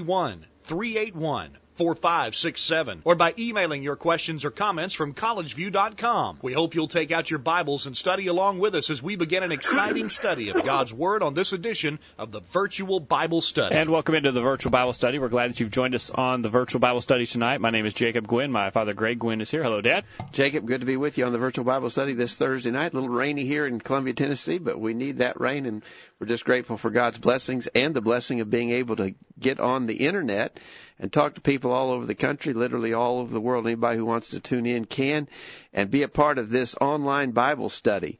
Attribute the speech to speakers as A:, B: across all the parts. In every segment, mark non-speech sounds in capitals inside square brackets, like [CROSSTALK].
A: 381 381 4567 or by emailing your questions or comments from collegeview.com. We hope you'll take out your Bibles and study along with us as we begin an exciting study of God's Word on this edition of the Virtual Bible Study.
B: And welcome into the Virtual Bible Study. We're glad that you've joined us on the Virtual Bible Study tonight. My name is Jacob Gwynn. My father Greg Gwynn is here. Hello, Dad.
C: Jacob, good to be with you on the Virtual Bible Study this Thursday night. A little rainy here in Columbia, Tennessee, but we need that rain and we're just grateful for God's blessings and the blessing of being able to get on the internet and talk to people all over the country, literally all over the world. Anybody who wants to tune in can and be a part of this online Bible study.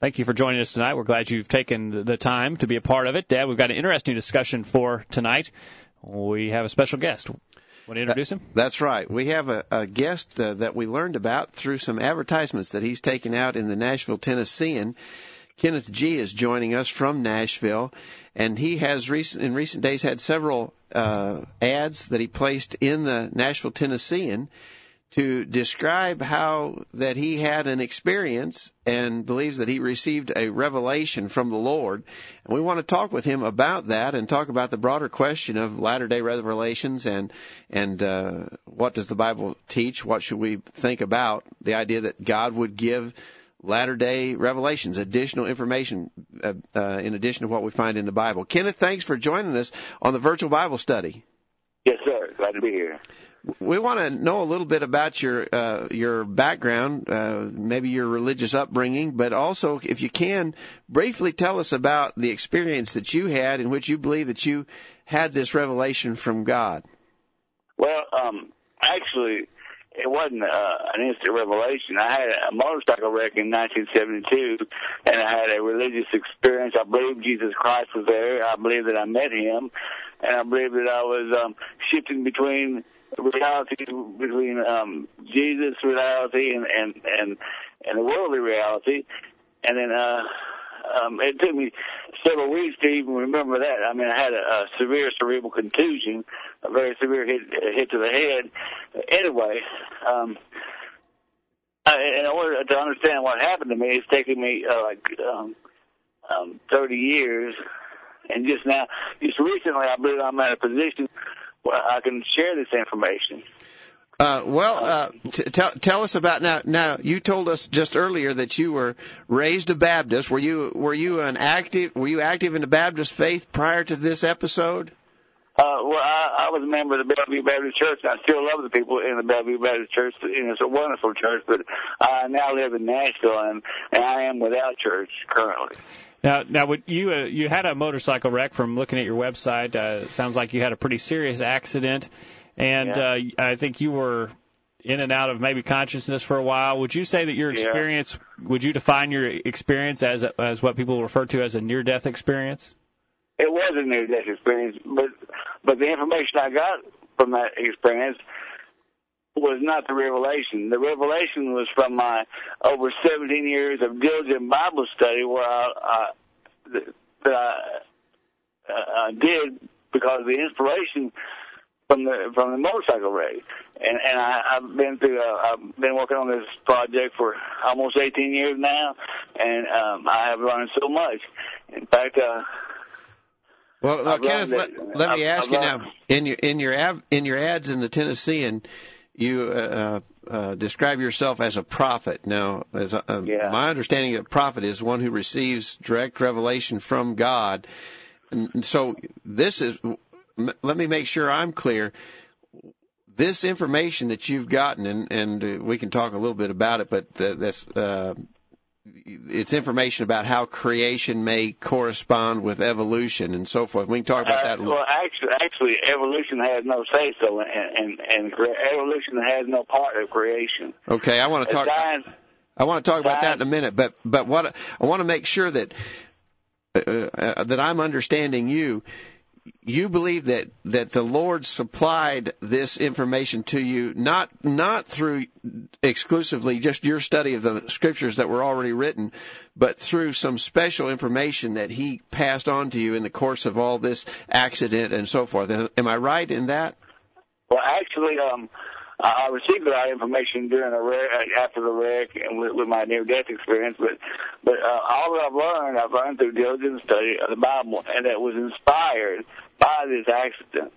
B: Thank you for joining us tonight. We're glad you've taken the time to be a part of it. Dad, we've got an interesting discussion for tonight. We have a special guest. Want to introduce him?
C: That's right. We have a, a guest uh, that we learned about through some advertisements that he's taken out in the Nashville Tennessean. Kenneth G is joining us from Nashville, and he has recent in recent days had several uh, ads that he placed in the Nashville Tennessean to describe how that he had an experience and believes that he received a revelation from the Lord. And we want to talk with him about that and talk about the broader question of latter day revelations and and uh, what does the Bible teach? What should we think about the idea that God would give latter day revelations, additional information uh, uh, in addition to what we find in the Bible. Kenneth, thanks for joining us on the virtual Bible study.
D: Yes, sir. Glad to be here.
C: We want to know a little bit about your uh, your background, uh, maybe your religious upbringing, but also, if you can, briefly tell us about the experience that you had in which you believe that you had this revelation from God.
D: Well, um, actually, it wasn't uh, an instant revelation. I had a motorcycle wreck in 1972, and I had a religious experience. I believe Jesus Christ was there. I believe that I met him, and I believe that I was um, shifting between reality, between um, Jesus reality and and and and the worldly reality, and then uh, um, it took me several weeks to even remember that. I mean, I had a, a severe cerebral contusion, a very severe hit, hit to the head. Anyway, um, in order to understand what happened to me, it's taken me uh, like um, um, 30 years. And just now, just recently, I believe I'm in a position where I can share this information.
C: Uh, well, uh, t- tell tell us about now. Now, you told us just earlier that you were raised a Baptist. Were you were you an active were you active in the Baptist faith prior to this episode?
D: Uh, well, I, I was a member of the Bellevue Baptist Church, and I still love the people in the Bellevue Baptist Church. You know, it's a wonderful church, but I now live in Nashville, and, and I am without church currently.
B: Now, now, would you uh, you had a motorcycle wreck from looking at your website. Uh, sounds like you had a pretty serious accident. And yeah. uh, I think you were in and out of maybe consciousness for a while. Would you say that your experience, yeah. would you define your experience as as what people refer to as a near death experience?
D: It was a near death experience, but but the information I got from that experience was not the revelation. The revelation was from my over 17 years of diligent Bible study, where I, I that I, uh, I did because the inspiration from the from the motorcycle wreck, and and I, I've been through. Uh, I've been working on this project for almost 18 years now, and um, I have learned so much. In fact, uh,
C: well, well Kenneth, let, let me ask I've you now. In your in your av, in your ads in the Tennessean, you uh, uh, describe yourself as a prophet. Now, as uh, yeah. my understanding of a prophet is one who receives direct revelation from God. And so this is let me make sure I'm clear. This information that you've gotten, and, and uh, we can talk a little bit about it, but uh, that's uh, it's information about how creation may correspond with evolution and so forth. We can talk about that.
D: Uh, well, actually, actually, evolution has no say so, and, and and evolution has no part of creation.
C: Okay, I want to talk. Science, I want to talk about that in a minute, but but what I want to make sure that uh, uh, that I'm understanding you you believe that that the Lord supplied this information to you not not through exclusively just your study of the scriptures that were already written, but through some special information that He passed on to you in the course of all this accident and so forth. Am I right in that?
D: Well, actually, um, I received a lot of information during the wreck, uh, after the wreck, and with, with my near-death experience. But but uh, all that I've learned, I've learned through diligent study of the Bible, and that was inspired by this accident.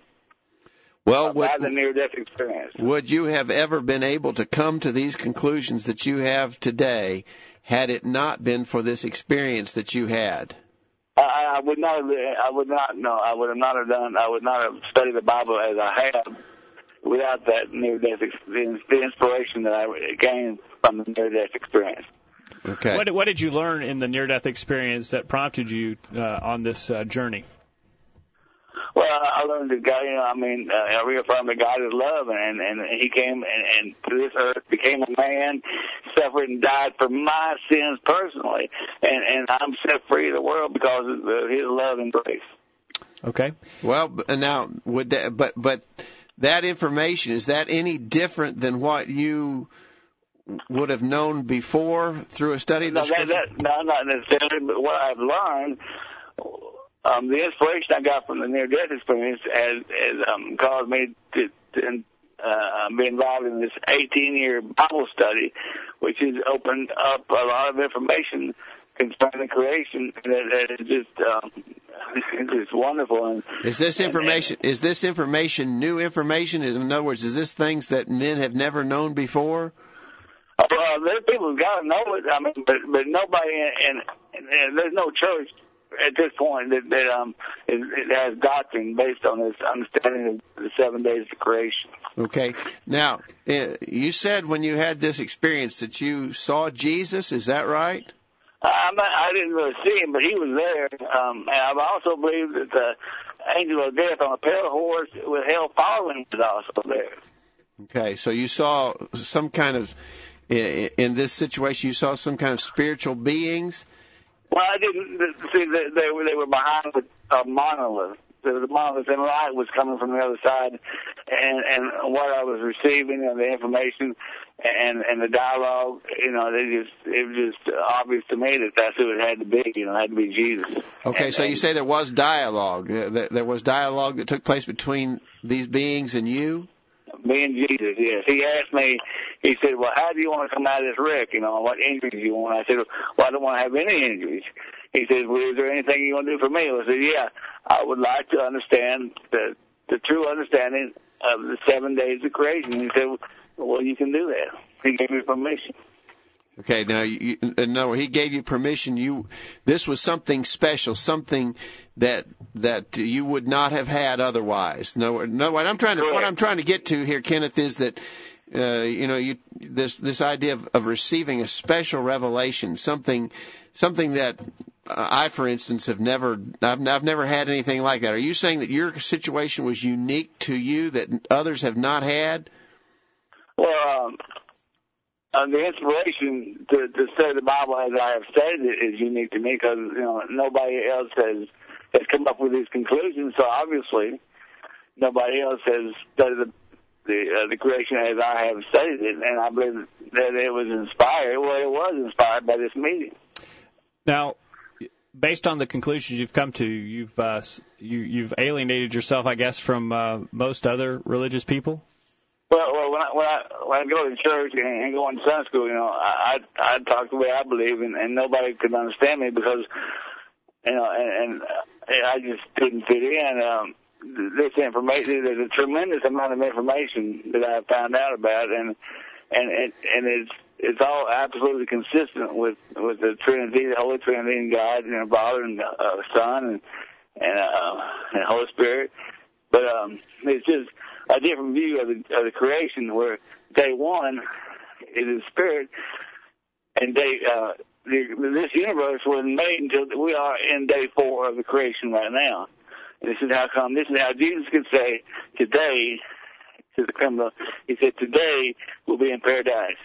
C: Well,
D: uh, by the near-death experience.
C: Would you have ever been able to come to these conclusions that you have today had it not been for this experience that you had?
D: I, I would not. I would not. No, I would have not have done. I would not have studied the Bible as I have without that near-death experience, the inspiration that I gained from the near-death experience.
C: Okay.
B: What, what did you learn in the near-death experience that prompted you uh, on this uh, journey?
D: Well, I learned that God, you know, I mean, uh, I reaffirmed that God is love, and and He came and, and to this earth became a man, suffered and died for my sins personally, and and I'm set free of the world because of His love and grace.
B: Okay.
C: Well, now would that, but but that information is that any different than what you would have known before through a study of the
D: no, that, that, no, not necessarily. But what I've learned, um, the inspiration I got from the near-death experience has, has um, caused me to, to uh, be involved in this 18-year Bible study, which has opened up a lot of information concerning creation that, that is just um, [LAUGHS] it's wonderful. And,
C: is this information and, and, is this information new information? Is in other words, is this things that men have never known before?
D: Well, there's people who've got to know it. I mean, but but nobody and, and there's no church at this point that, that um it, it has doctrine based on this understanding of the seven days of creation.
C: Okay. Now, uh, you said when you had this experience that you saw Jesus. Is that right?
D: I'm not, I didn't really see him, but he was there. Um, and I've also believed that the angel of death on a pale horse with hell following was also there.
C: Okay, so you saw some kind of in this situation, you saw some kind of spiritual beings.
D: Well, I didn't see they, they were they were behind a monolith. A monolith, and light was coming from the other side, and and what I was receiving and the information and and the dialogue, you know, they just it was just obvious to me that that's who it had to be. You know, it had to be Jesus.
C: Okay,
D: and,
C: so you say there was dialogue. There was dialogue that took place between these beings and you.
D: Me and Jesus, yes. He asked me. He said, "Well, how do you want to come out of this wreck? You know, what injuries do you want?" I said, "Well, I don't want to have any injuries." He said, "Well, is there anything you want to do for me?" I said, "Yeah, I would like to understand the the true understanding of the seven days of creation." He said well, you can do that. He gave me permission.
C: Okay, now you, no, he gave you permission. You, this was something special, something that that you would not have had otherwise. No, no. What I'm trying to what I'm trying to get to here, Kenneth, is that uh, you know you this this idea of, of receiving a special revelation, something something that uh, I, for instance, have never I've, I've never had anything like that. Are you saying that your situation was unique to you that others have not had?
D: Well, um, uh, the inspiration to, to study the Bible as I have studied it is unique to me because you know nobody else has has come up with these conclusions. So obviously, nobody else has studied the the, uh, the creation as I have studied it, and I believe that it was inspired. Well, it was inspired by this meeting.
B: Now, based on the conclusions you've come to, you've uh, you, you've alienated yourself, I guess, from uh, most other religious people.
D: Well, well, when I when I when I go to church and, and go in Sunday school, you know, I I, talk the way I believe, and, and nobody could understand me because, you know, and, and I just didn't fit in. Um, this information, there's a tremendous amount of information that I found out about, and and and, and it's it's all absolutely consistent with with the Trinity, the Holy Trinity, and God, know, Father and uh, Son, and and uh, and Holy Spirit. But um, it's just a different view of the, of the creation where day one is the spirit and day uh the, this universe wasn't made until we are in day four of the creation right now. This is how come this is how Jesus could say today to the criminal he said today we'll be in paradise.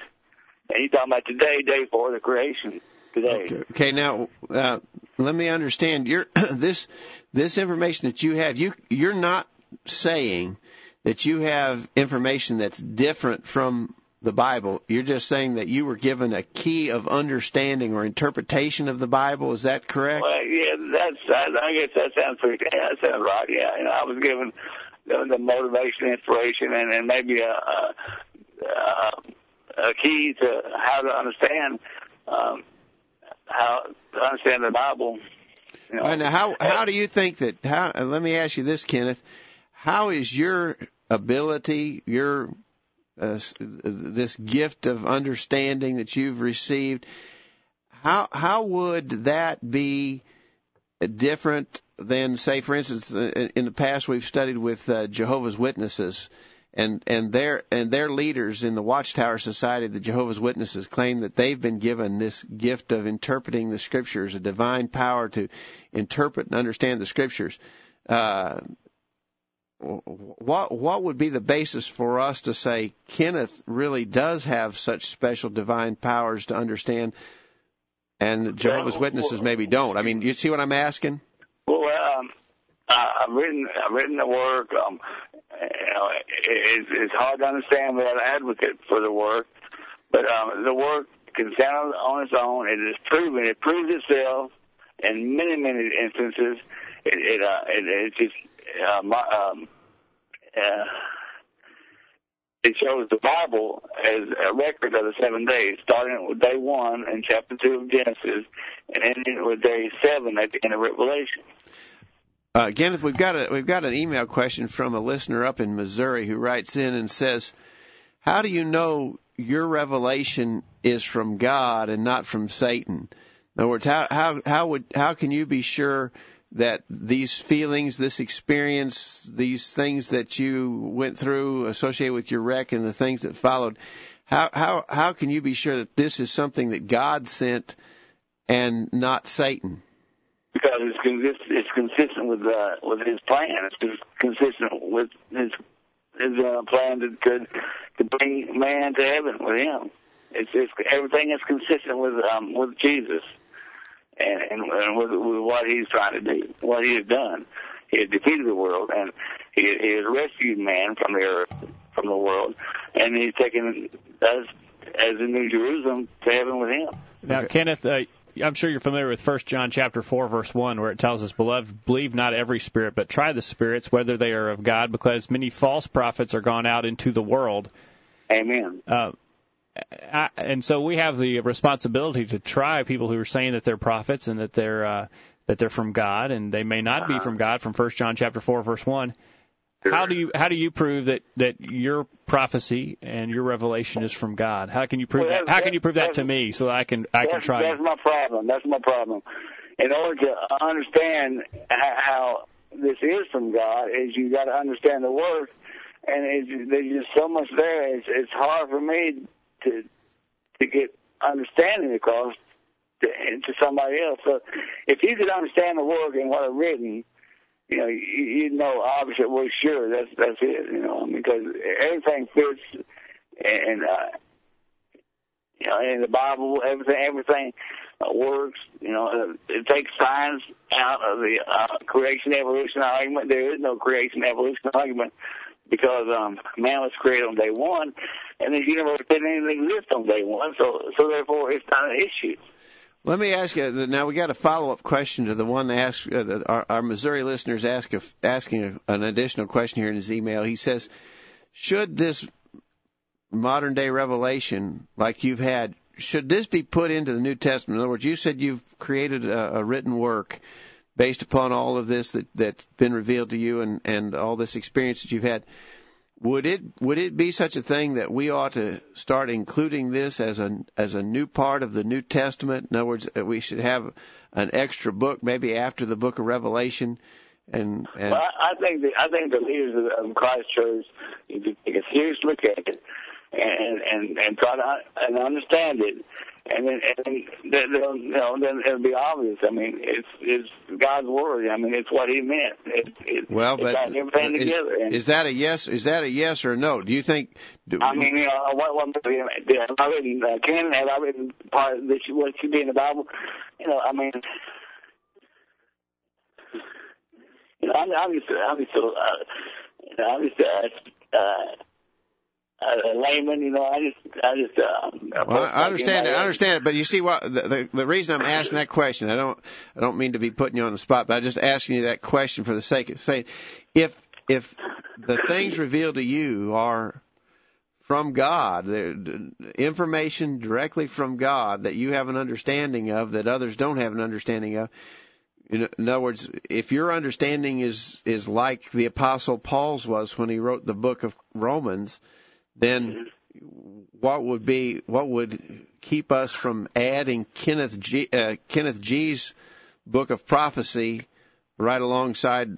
D: And he's talking about today, day four of the creation. today.
C: Okay, okay now uh, let me understand. Your [CLEARS THROAT] this this information that you have, you you're not saying that you have information that's different from the Bible. You're just saying that you were given a key of understanding or interpretation of the Bible. Is that correct?
D: Well, yeah, that's I, I guess that sounds pretty. Yeah, that sounds right. Yeah, you know, I was given the, the motivation, inspiration, and, and maybe a, a, a key to how to understand um, how to understand the Bible. You know.
C: And how how do you think that? How let me ask you this, Kenneth. How is your ability, your uh, this gift of understanding that you've received? How how would that be different than, say, for instance, uh, in the past we've studied with uh, Jehovah's Witnesses, and and their and their leaders in the Watchtower Society, the Jehovah's Witnesses, claim that they've been given this gift of interpreting the Scriptures, a divine power to interpret and understand the Scriptures. Uh, what what would be the basis for us to say Kenneth really does have such special divine powers to understand, and Jehovah's Witnesses maybe don't? I mean, you see what I'm asking?
D: Well, um, I've written I've written the work. Um, you know, it's, it's hard to understand without an advocate for the work, but um, the work can stand on its own. It is proven. It proves itself in many many instances. It it uh, it, it just uh, my, um, uh, it shows the Bible as a record of the seven days, starting with day one in chapter two of Genesis, and ending with day seven at the end of Revelation.
C: Uh, Kenneth, we've got a we've got an email question from a listener up in Missouri who writes in and says, "How do you know your revelation is from God and not from Satan?" In other words, how how how would how can you be sure that these feelings, this experience, these things that you went through associated with your wreck and the things that followed, how how how can you be sure that this is something that God sent and not Satan?
D: Because it's consistent, it's consistent with uh, with His plan. It's consistent with His His uh, plan to, to to bring man to heaven with Him. It's, it's everything is consistent with um, with Jesus and, and, and with, with what he's trying to do, what he has done. He has defeated the world, and he, he has rescued man from the earth, from the world, and he's taken us as in New Jerusalem to heaven with him.
B: Now, Kenneth, uh, I'm sure you're familiar with First John chapter four, verse one, where it tells us, "Beloved, believe not every spirit, but try the spirits whether they are of God, because many false prophets are gone out into the world."
D: Amen.
B: Uh, I, and so we have the responsibility to try people who are saying that they're prophets and that they're uh, that they're from God, and they may not
D: uh-huh.
B: be from God. From First John chapter four, verse one. How do you how do you prove that that your prophecy and your revelation is from God? How can you prove
D: well,
B: that? How can you prove that to me so I can I can try?
D: That's my problem. That's my problem. In order to understand how this is from God, is you got to understand the Word, and it's, there's just so much there. It's, it's hard for me to to get understanding across to, to somebody else. So if you could understand the Word and what I've written, you know, you, you know, obviously, we're sure that's that's it. You know, because everything fits, and uh, you know, in the Bible, everything everything uh, works. You know, it takes science out of the uh, creation evolution argument. There is no creation evolution argument because um, man was created on day one, and the universe didn't even exist on day one. So, so therefore, it's not an issue.
C: Let me ask you now. We got a follow up question to the one asked uh, our, our Missouri listeners ask a, asking a, an additional question here in his email. He says, "Should this modern day revelation, like you've had, should this be put into the New Testament? In other words, you said you've created a, a written work based upon all of this that that's been revealed to you and and all this experience that you've had." Would it would it be such a thing that we ought to start including this as a as a new part of the New Testament? In other words, that we should have an extra book, maybe after the Book of Revelation. And, and
D: well, I think the, I think the leaders of Christ Church need to take a serious look at it and and and try to and understand it and then and then they'll, you know then it'll be obvious. I mean, it's it's God's word. I mean, it's what He meant. It, it,
C: Well, but
D: ties everything
C: is,
D: together. And,
C: is that a yes? Is that a yes or a no? Do you think? Do,
D: I mean, you know, what what have I written? Uh, Ken, have I written part of this? What should be in the Bible? You know, I mean, you know, I'm, I'm just, I'm just, uh, you know, I'm just, uh, uh, a layman. You know, I just, I just. Uh,
C: Well, I understand it. I understand it, but you see what the, the the reason I'm asking that question. I don't I don't mean to be putting you on the spot, but I'm just asking you that question for the sake of saying, if if the things revealed to you are from God, information directly from God that you have an understanding of that others don't have an understanding of. In, in other words, if your understanding is is like the Apostle Paul's was when he wrote the book of Romans, then what would be what would keep us from adding Kenneth G, uh, Kenneth G's book of prophecy right alongside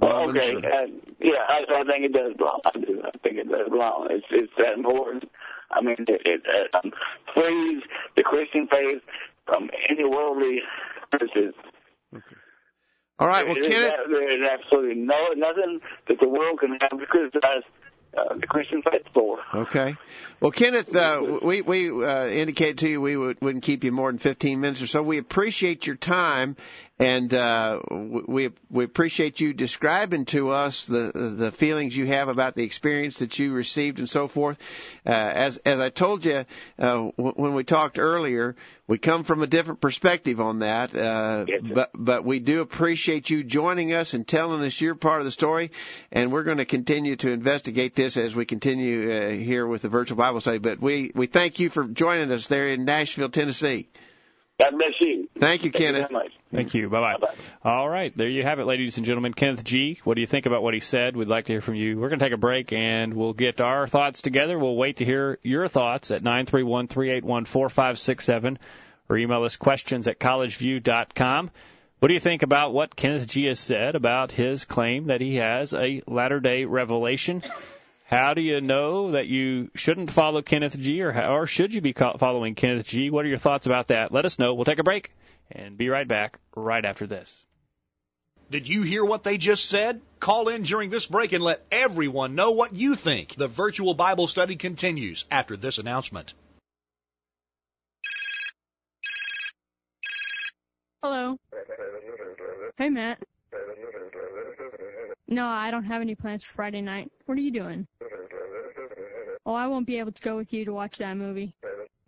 C: Romans?
D: Okay, uh, yeah, I, I think it does belong. I do. I think it does belong. It's it's that important. I mean, it, it uh, um, frees the Christian faith from any worldly criticism.
C: All right, well, Kenneth,
D: there is absolutely no nothing that the world can have to criticize uh, the Christian faith.
C: Okay. Well, Kenneth, uh, we we uh, indicated to you we would, wouldn't keep you more than 15 minutes or so. We appreciate your time, and uh, we we appreciate you describing to us the the feelings you have about the experience that you received and so forth. Uh, as as I told you uh, w- when we talked earlier, we come from a different perspective on that. Uh,
D: Yes,
C: but but we do appreciate you joining us and telling us your part of the story, and we're going to continue to investigate this as we continue uh, here with the virtual Bible study. But we we thank you for joining us there in Nashville, Tennessee.
D: God bless you.
C: Thank you,
D: Thank
C: Kenneth.
D: very.
B: Thank you. Bye bye.
D: Bye-bye.
B: All right, there you have it, ladies and gentlemen. Kenneth G. What do you think about what he said? We'd like to hear from you. We're going to take a break and we'll get our thoughts together. We'll wait to hear your thoughts at nine three one three eight one four five six seven, or email us questions at collegeview.com. What do you think about what Kenneth G. has said about his claim that he has a latter day revelation? How do you know that you shouldn't follow Kenneth G. or, or should you be following Kenneth G.? What are your thoughts about that? Let us know. We'll take a break and be right back right after this.
A: Did you hear what they just said? Call in during this break and let everyone know what you think. The virtual Bible study continues after this announcement.
E: Hello. Hey, Matt. No, I don't have any plans for Friday night. What are you doing? Oh, I won't be able to go with you to watch that movie.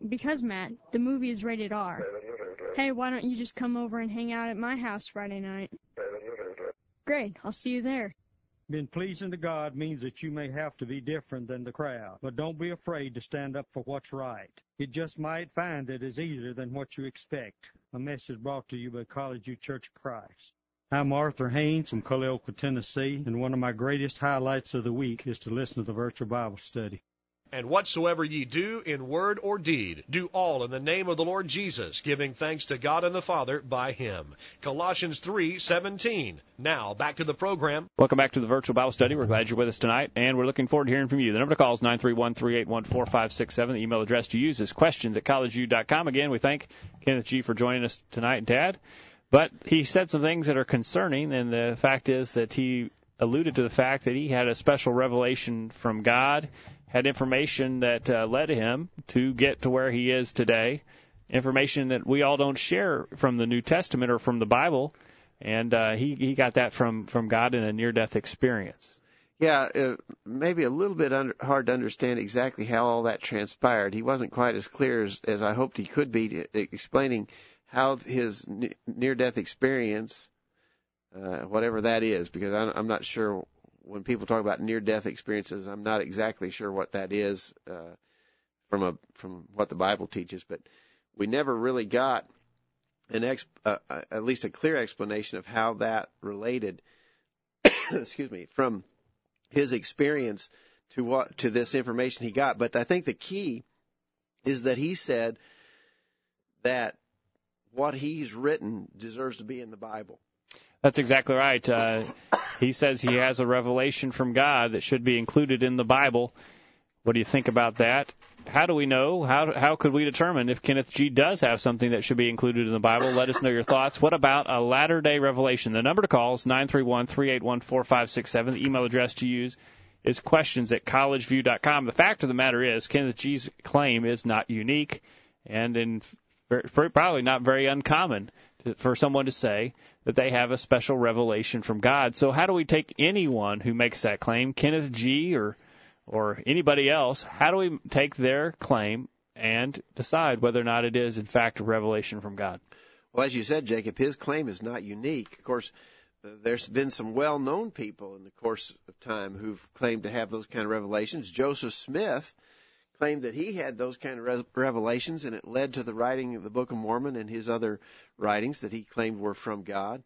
E: Because, Matt, the movie is rated R. Hey, why don't you just come over and hang out at my house Friday night? Great, I'll see you there.
F: Being pleasing to God means that you may have to be different than the crowd, but don't be afraid to stand up for what's right. You just might find that it is easier than what you expect. A message brought to you by College View Church of Christ. I'm Arthur Haynes from Culleoka, Tennessee, and one of my greatest highlights of the week is to listen to the virtual Bible study.
A: And whatsoever ye do in word or deed, do all in the name of the Lord Jesus, giving thanks to God and the Father by him. Colossians 3:17. Now, back to the program.
B: Welcome back to the virtual Bible study. We're glad you're with us tonight, and we're looking forward to hearing from you. The number to call is 931-381-4567. The email address to use is questions at collegeview.com. Again, we thank Kenneth G. for joining us tonight and Dad. But he said some things that are concerning, and the fact is that he alluded to the fact that he had a special revelation from God, had information that uh, led him to get to where he is today, information that we all don't share from the New Testament or from the Bible, and uh, he he got that from from God in a near death experience.
C: Yeah, uh, maybe a little bit under, hard to understand exactly how all that transpired. He wasn't quite as clear as, as I hoped he could be to, explaining how his near-death experience, uh, whatever that is, because I'm, not sure when people talk about near-death experiences, I'm not exactly sure what that is uh, from a from what the Bible teaches. But we never really got an ex, uh, uh, at least a clear explanation of how that related. [COUGHS] excuse me from his experience to what to this information he got. But I think the key is that he said that what he's written deserves to be in the Bible.
B: That's exactly right. Uh, he says he has a revelation from God that should be included in the Bible. What do you think about that? how do we know? How how could we determine if Kenneth G does have something that should be included in the Bible? Let us know your thoughts. What about a latter day revelation? The number to call is nine three one three eight one four five six seven. The email address to use is questions at collegeview.com. The fact of the matter is, Kenneth G's claim is not unique and in probably not very uncommon for someone to say that they have a special revelation from God. So how do we take anyone who makes that claim, Kenneth G or or anybody else, how do we take their claim and decide whether or not it is in fact a revelation from God?
C: Well, as you said, Jacob, his claim is not unique. Of course, there's been some well-known people in the course of time who've claimed to have those kind of revelations. Joseph Smith claimed that he had those kind of revelations, and it led to the writing of the Book of Mormon and his other writings that he claimed were from God.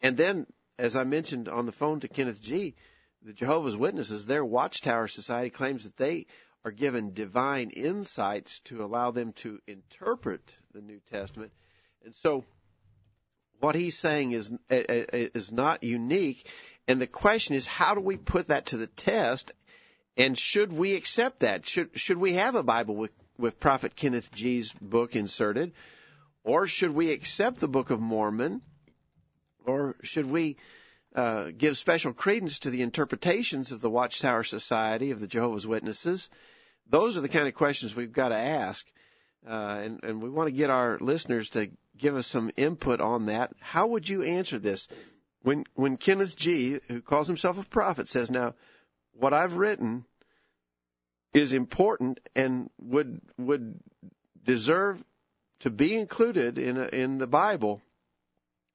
C: And then, as I mentioned on the phone to Kenneth G., the Jehovah's Witnesses, their Watchtower Society claims that they are given divine insights to allow them to interpret the New Testament. And so, what he's saying is eh, eh, is not unique. And the question is, how do we put that to the test and should we accept that? Should should we have a Bible with with Prophet Kenneth G's book inserted, or should we accept the Book of Mormon, or should we uh, give special credence to the interpretations of the Watchtower Society of the Jehovah's Witnesses? Those are the kind of questions we've got to ask, uh, and and we want to get our listeners to give us some input on that. How would you answer this? When when Kenneth G, who calls himself a prophet, says now what I've written is important and would would deserve to be included in a, in the Bible.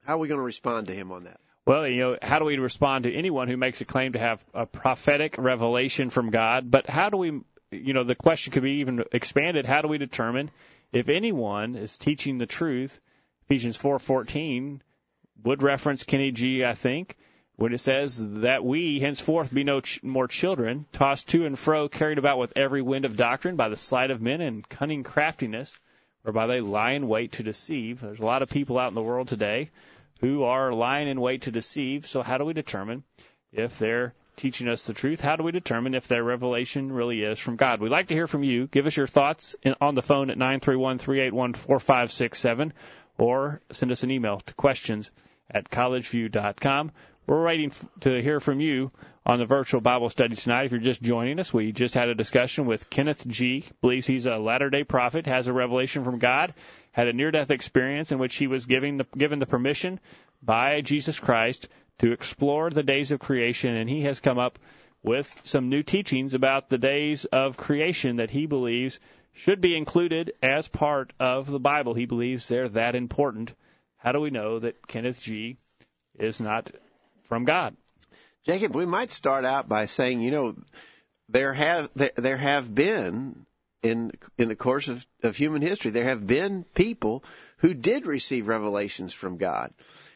C: How are we going to respond to him on that?
B: Well, you know, how do we respond to anyone who makes a claim to have a prophetic revelation from God? But how do we, you know, the question could be even expanded. How do we determine if anyone is teaching the truth? Ephesians 4:14 would reference Kenny G, I think, when it says that we henceforth be no ch- more children, tossed to and fro, carried about with every wind of doctrine by the sleight of men and cunning craftiness, whereby they lie in wait to deceive. There's a lot of people out in the world today who are lying in wait to deceive. So how do we determine if they're teaching us the truth? How do we determine if their revelation really is from God? We'd like to hear from you. Give us your thoughts in, on the phone at 931-381-4567 or send us an email to questions at collegeview.com. We're waiting to hear from you on the virtual Bible study tonight. If you're just joining us, we just had a discussion with Kenneth G. Believes he's a latter day prophet, has a revelation from God, had a near death experience in which he was giving the, given the permission by Jesus Christ to explore the days of creation, and he has come up with some new teachings about the days of creation that he believes should be included as part of the Bible. He believes they're that important. How do we know that Kenneth G is not from God.
C: Jacob, we might start out by saying, you know, there have there, have been in in the course of, of human history, there have been people who did receive revelations from God.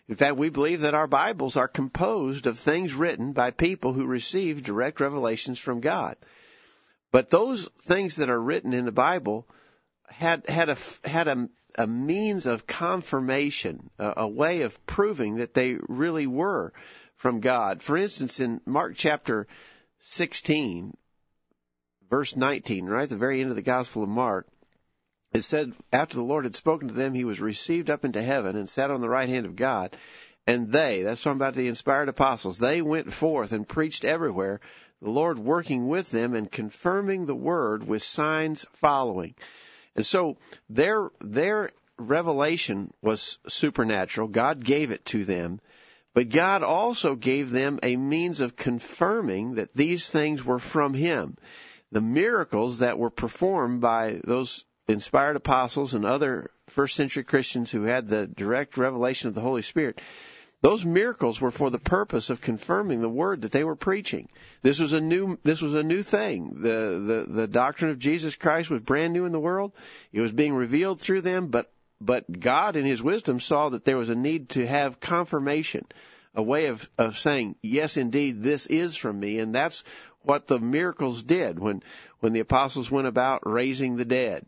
C: In fact, we believe that our Bibles are composed of things written by people who received direct revelations from God. But those things that are written in the Bible had had a had a, a means of confirmation, a, a way of proving that they really were from God. For instance, in Mark chapter 16, verse 19, right at the very end of the Gospel of Mark, it said, After the Lord had spoken to them, he was received up into heaven and sat on the right hand of God. And they, that's talking about the inspired apostles, they went forth and preached everywhere, the Lord working with them and confirming the word with signs following. And so their, their revelation was supernatural. God gave it to them. But God also gave them a means of confirming that these things were from Him. The miracles that were performed by those inspired apostles and other first century Christians who had the direct revelation of the Holy Spirit, those miracles were for the purpose of confirming the word that they were preaching. This was a new this was a new thing. The the the doctrine of Jesus Christ was brand new in the world. It was being revealed through them, but but God in his wisdom saw that there was a need to have confirmation, a way of, of saying, yes, indeed, this is from me. And that's what the miracles did when, when the apostles went about raising the dead,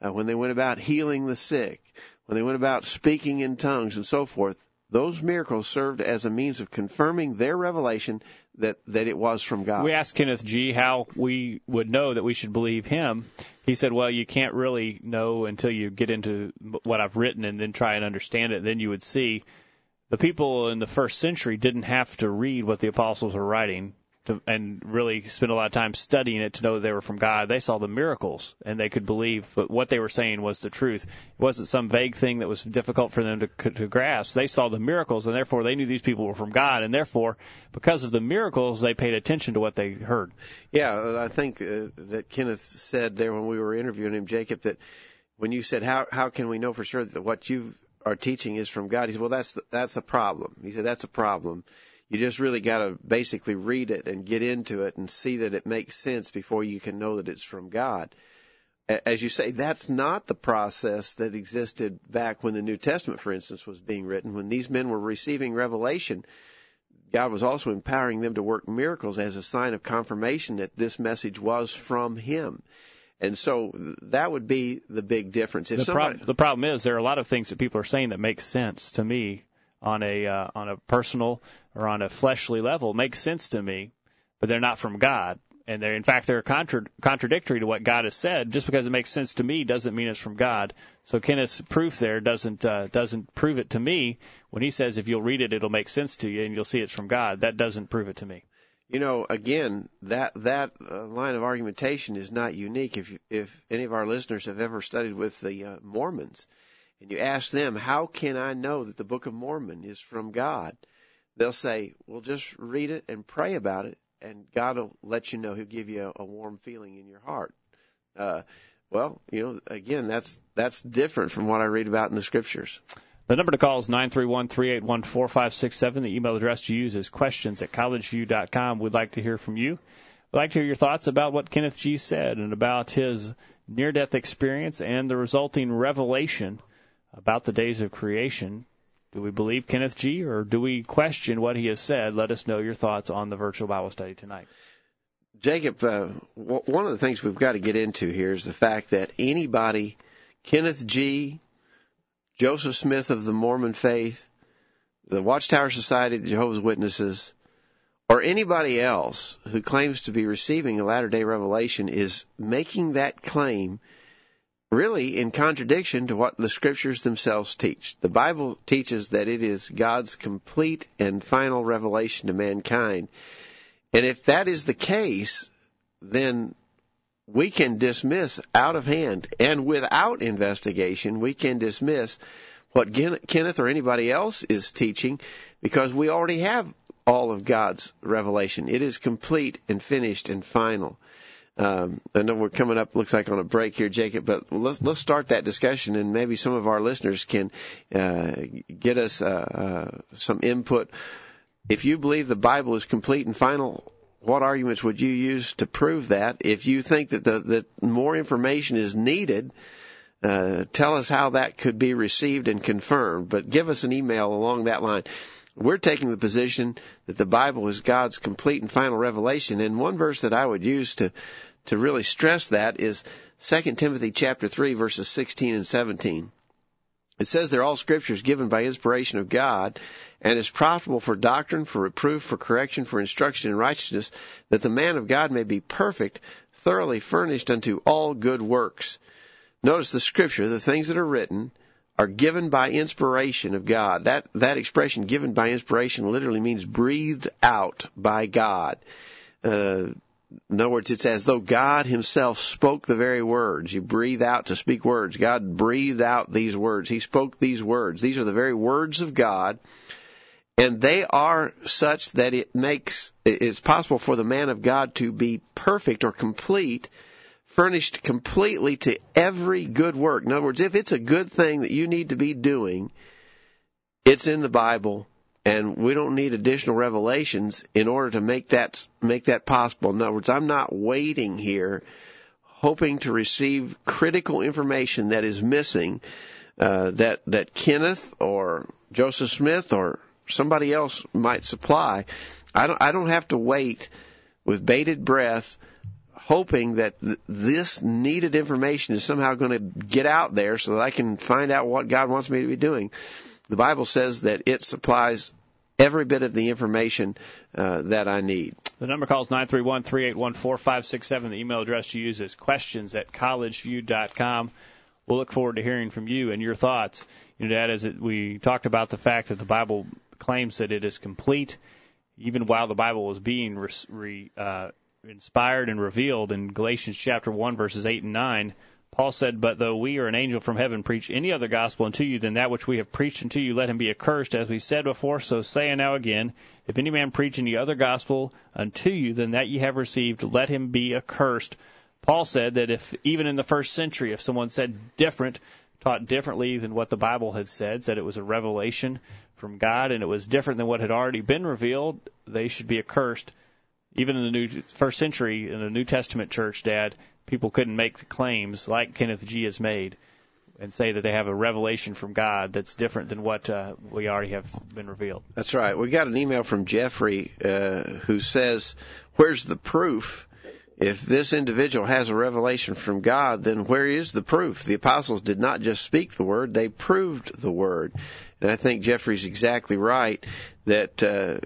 C: uh, when they went about healing the sick, when they went about speaking in tongues and so forth. Those miracles served as a means of confirming their revelation that that it was from God.
B: We asked Kenneth G. how we would know that we should believe him. He said, "Well, you can't really know until you get into what I've written and then try and understand it. Then you would see." The people in the first century didn't have to read what the apostles were writing to, and really spend a lot of time studying it to know they were from God. They saw the miracles and they could believe but what they were saying was the truth. It wasn't some vague thing that was difficult for them to, to grasp. They saw the miracles and therefore they knew these people were from God and therefore because of the miracles they paid attention to what they heard.
C: Yeah, I think uh, that Kenneth said there when we were interviewing him, Jacob, that when you said how how can we know for sure that what you are teaching is from God, he said, well that's the, that's a problem. He said that's a problem you just really got to basically read it and get into it and see that it makes sense before you can know that it's from God. As you say, that's not the process that existed back when the New Testament, for instance, was being written. When these men were receiving revelation, God was also empowering them to work miracles as a sign of confirmation that this message was from Him. And so that would be the big difference.
B: If the, somebody... the problem is there are a lot of things that people are saying that make sense to me on a uh, on a personal or on a fleshly level makes sense to me, but they're not from God. And they're in fact they're contra- contradictory to what God has said. Just because it makes sense to me doesn't mean it's from God. So Kenneth's proof there doesn't uh, doesn't prove it to me. When he says if you'll read it, it'll make sense to you and you'll see it's from God. That doesn't prove it to me.
C: You know, again, that that uh, line of argumentation is not unique. If you, if any of our listeners have ever studied with the uh, Mormons, and you ask them, how can I know that the Book of Mormon is from God? They'll say, well, just read it and pray about it, and God will let you know. He'll give you a, a warm feeling in your heart. Uh, well, you know, again, that's that's different from what I read about in the scriptures.
B: The number to call is nine three one three eight one four five six seven. The email address to use is questions at collegeview.com. We'd like to hear from you. We'd like to hear your thoughts about what Kenneth G said and about his near death experience and the resulting revelation about the days of creation. Do we believe Kenneth G. or do we question what he has said? Let us know your thoughts on the virtual Bible study tonight.
C: Jacob, uh, one of the things we've got to get into here is the fact that anybody, Kenneth G., Joseph Smith of the Mormon faith, the Watchtower Society, the Jehovah's Witnesses, or anybody else who claims to be receiving a latter day revelation is making that claim really in contradiction to what the scriptures themselves teach. The Bible teaches that it is God's complete and final revelation to mankind. And if that is the case, then we can dismiss out of hand and without investigation, we can dismiss what Kenneth or anybody else is teaching because we already have all of God's revelation. It is complete and finished and final. Um, I know we're coming up, looks like on a break here, Jacob, but let's let's start that discussion, and maybe some of our listeners can uh, get us uh, uh, some input. If you believe the Bible is complete and final, what arguments would you use to prove that? If you think that the, that more information is needed, uh, tell us how that could be received and confirmed. But give us an email along that line. We're taking the position that the Bible is God's complete and final revelation. And one verse that I would use to to really stress that is 2 Timothy chapter 3 verses 16 and 17. It says they're all scriptures given by inspiration of God and is profitable for doctrine, for reproof, for correction, for instruction in righteousness, that the man of God may be perfect, thoroughly furnished unto all good works. Notice the scripture, the things that are written, are given by inspiration of God. That that expression, given by inspiration, literally means breathed out by God. Uh, in other words, it's as though God Himself spoke the very words. You breathe out to speak words. God breathed out these words. He spoke these words. These are the very words of God, and they are such that it makes it's possible for the man of God to be perfect or complete furnished completely to every good work. In other words, if it's a good thing that you need to be doing, it's in the Bible and we don't need additional revelations in order to make that make that possible. In other words, I'm not waiting here hoping to receive critical information that is missing uh, that that Kenneth or Joseph Smith or somebody else might supply. I don't I don't have to wait with bated breath hoping that th- this needed information is somehow going to get out there so that I can find out what God wants me to be doing. The Bible says that it supplies every bit of the information uh, that I need.
B: The number calls 931 381 4567. The email address you use is questions at collegeview.com. We'll look forward to hearing from you and your thoughts. You know, Dad, as it, we talked about the fact that the Bible claims that it is complete, even while the Bible was being re, re, uh, inspired and revealed in Galatians chapter 1, verses 8 and 9 Paul said, But though we or an angel from heaven preach any other gospel unto you than that which we have preached unto you, let him be accursed. As we said before, so say I now again, if any man preach any other gospel unto you than that ye have received, let him be accursed. Paul said that if even in the first century, if someone said different, taught differently than what the Bible had said, said it was a revelation from God and it was different than what had already been revealed, they should be accursed. Even in the new first century in the New Testament church, Dad, people couldn't make claims like Kenneth G has made and say that they have a revelation from God that's different than what uh, we already have been revealed.
C: That's right. We got an email from Jeffrey uh, who says, "Where's the proof?" If this individual has a revelation from God, then where is the proof? The apostles did not just speak the word, they proved the word. And I think Jeffrey's exactly right that uh,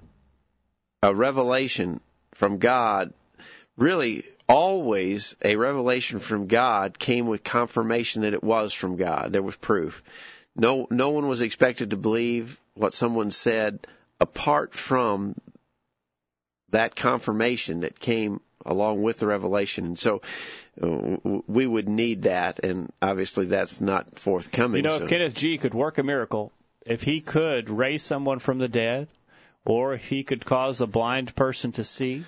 C: a revelation from God really always a revelation from God came with confirmation that it was from God. There was proof. No, no one was expected to believe what someone said apart from that confirmation that came along with the revelation. And so uh, we would need that, and obviously that's not forthcoming.
B: You know,
C: so.
B: if Kenneth G could work a miracle, if he could raise someone from the dead, or if he could cause a blind person to see,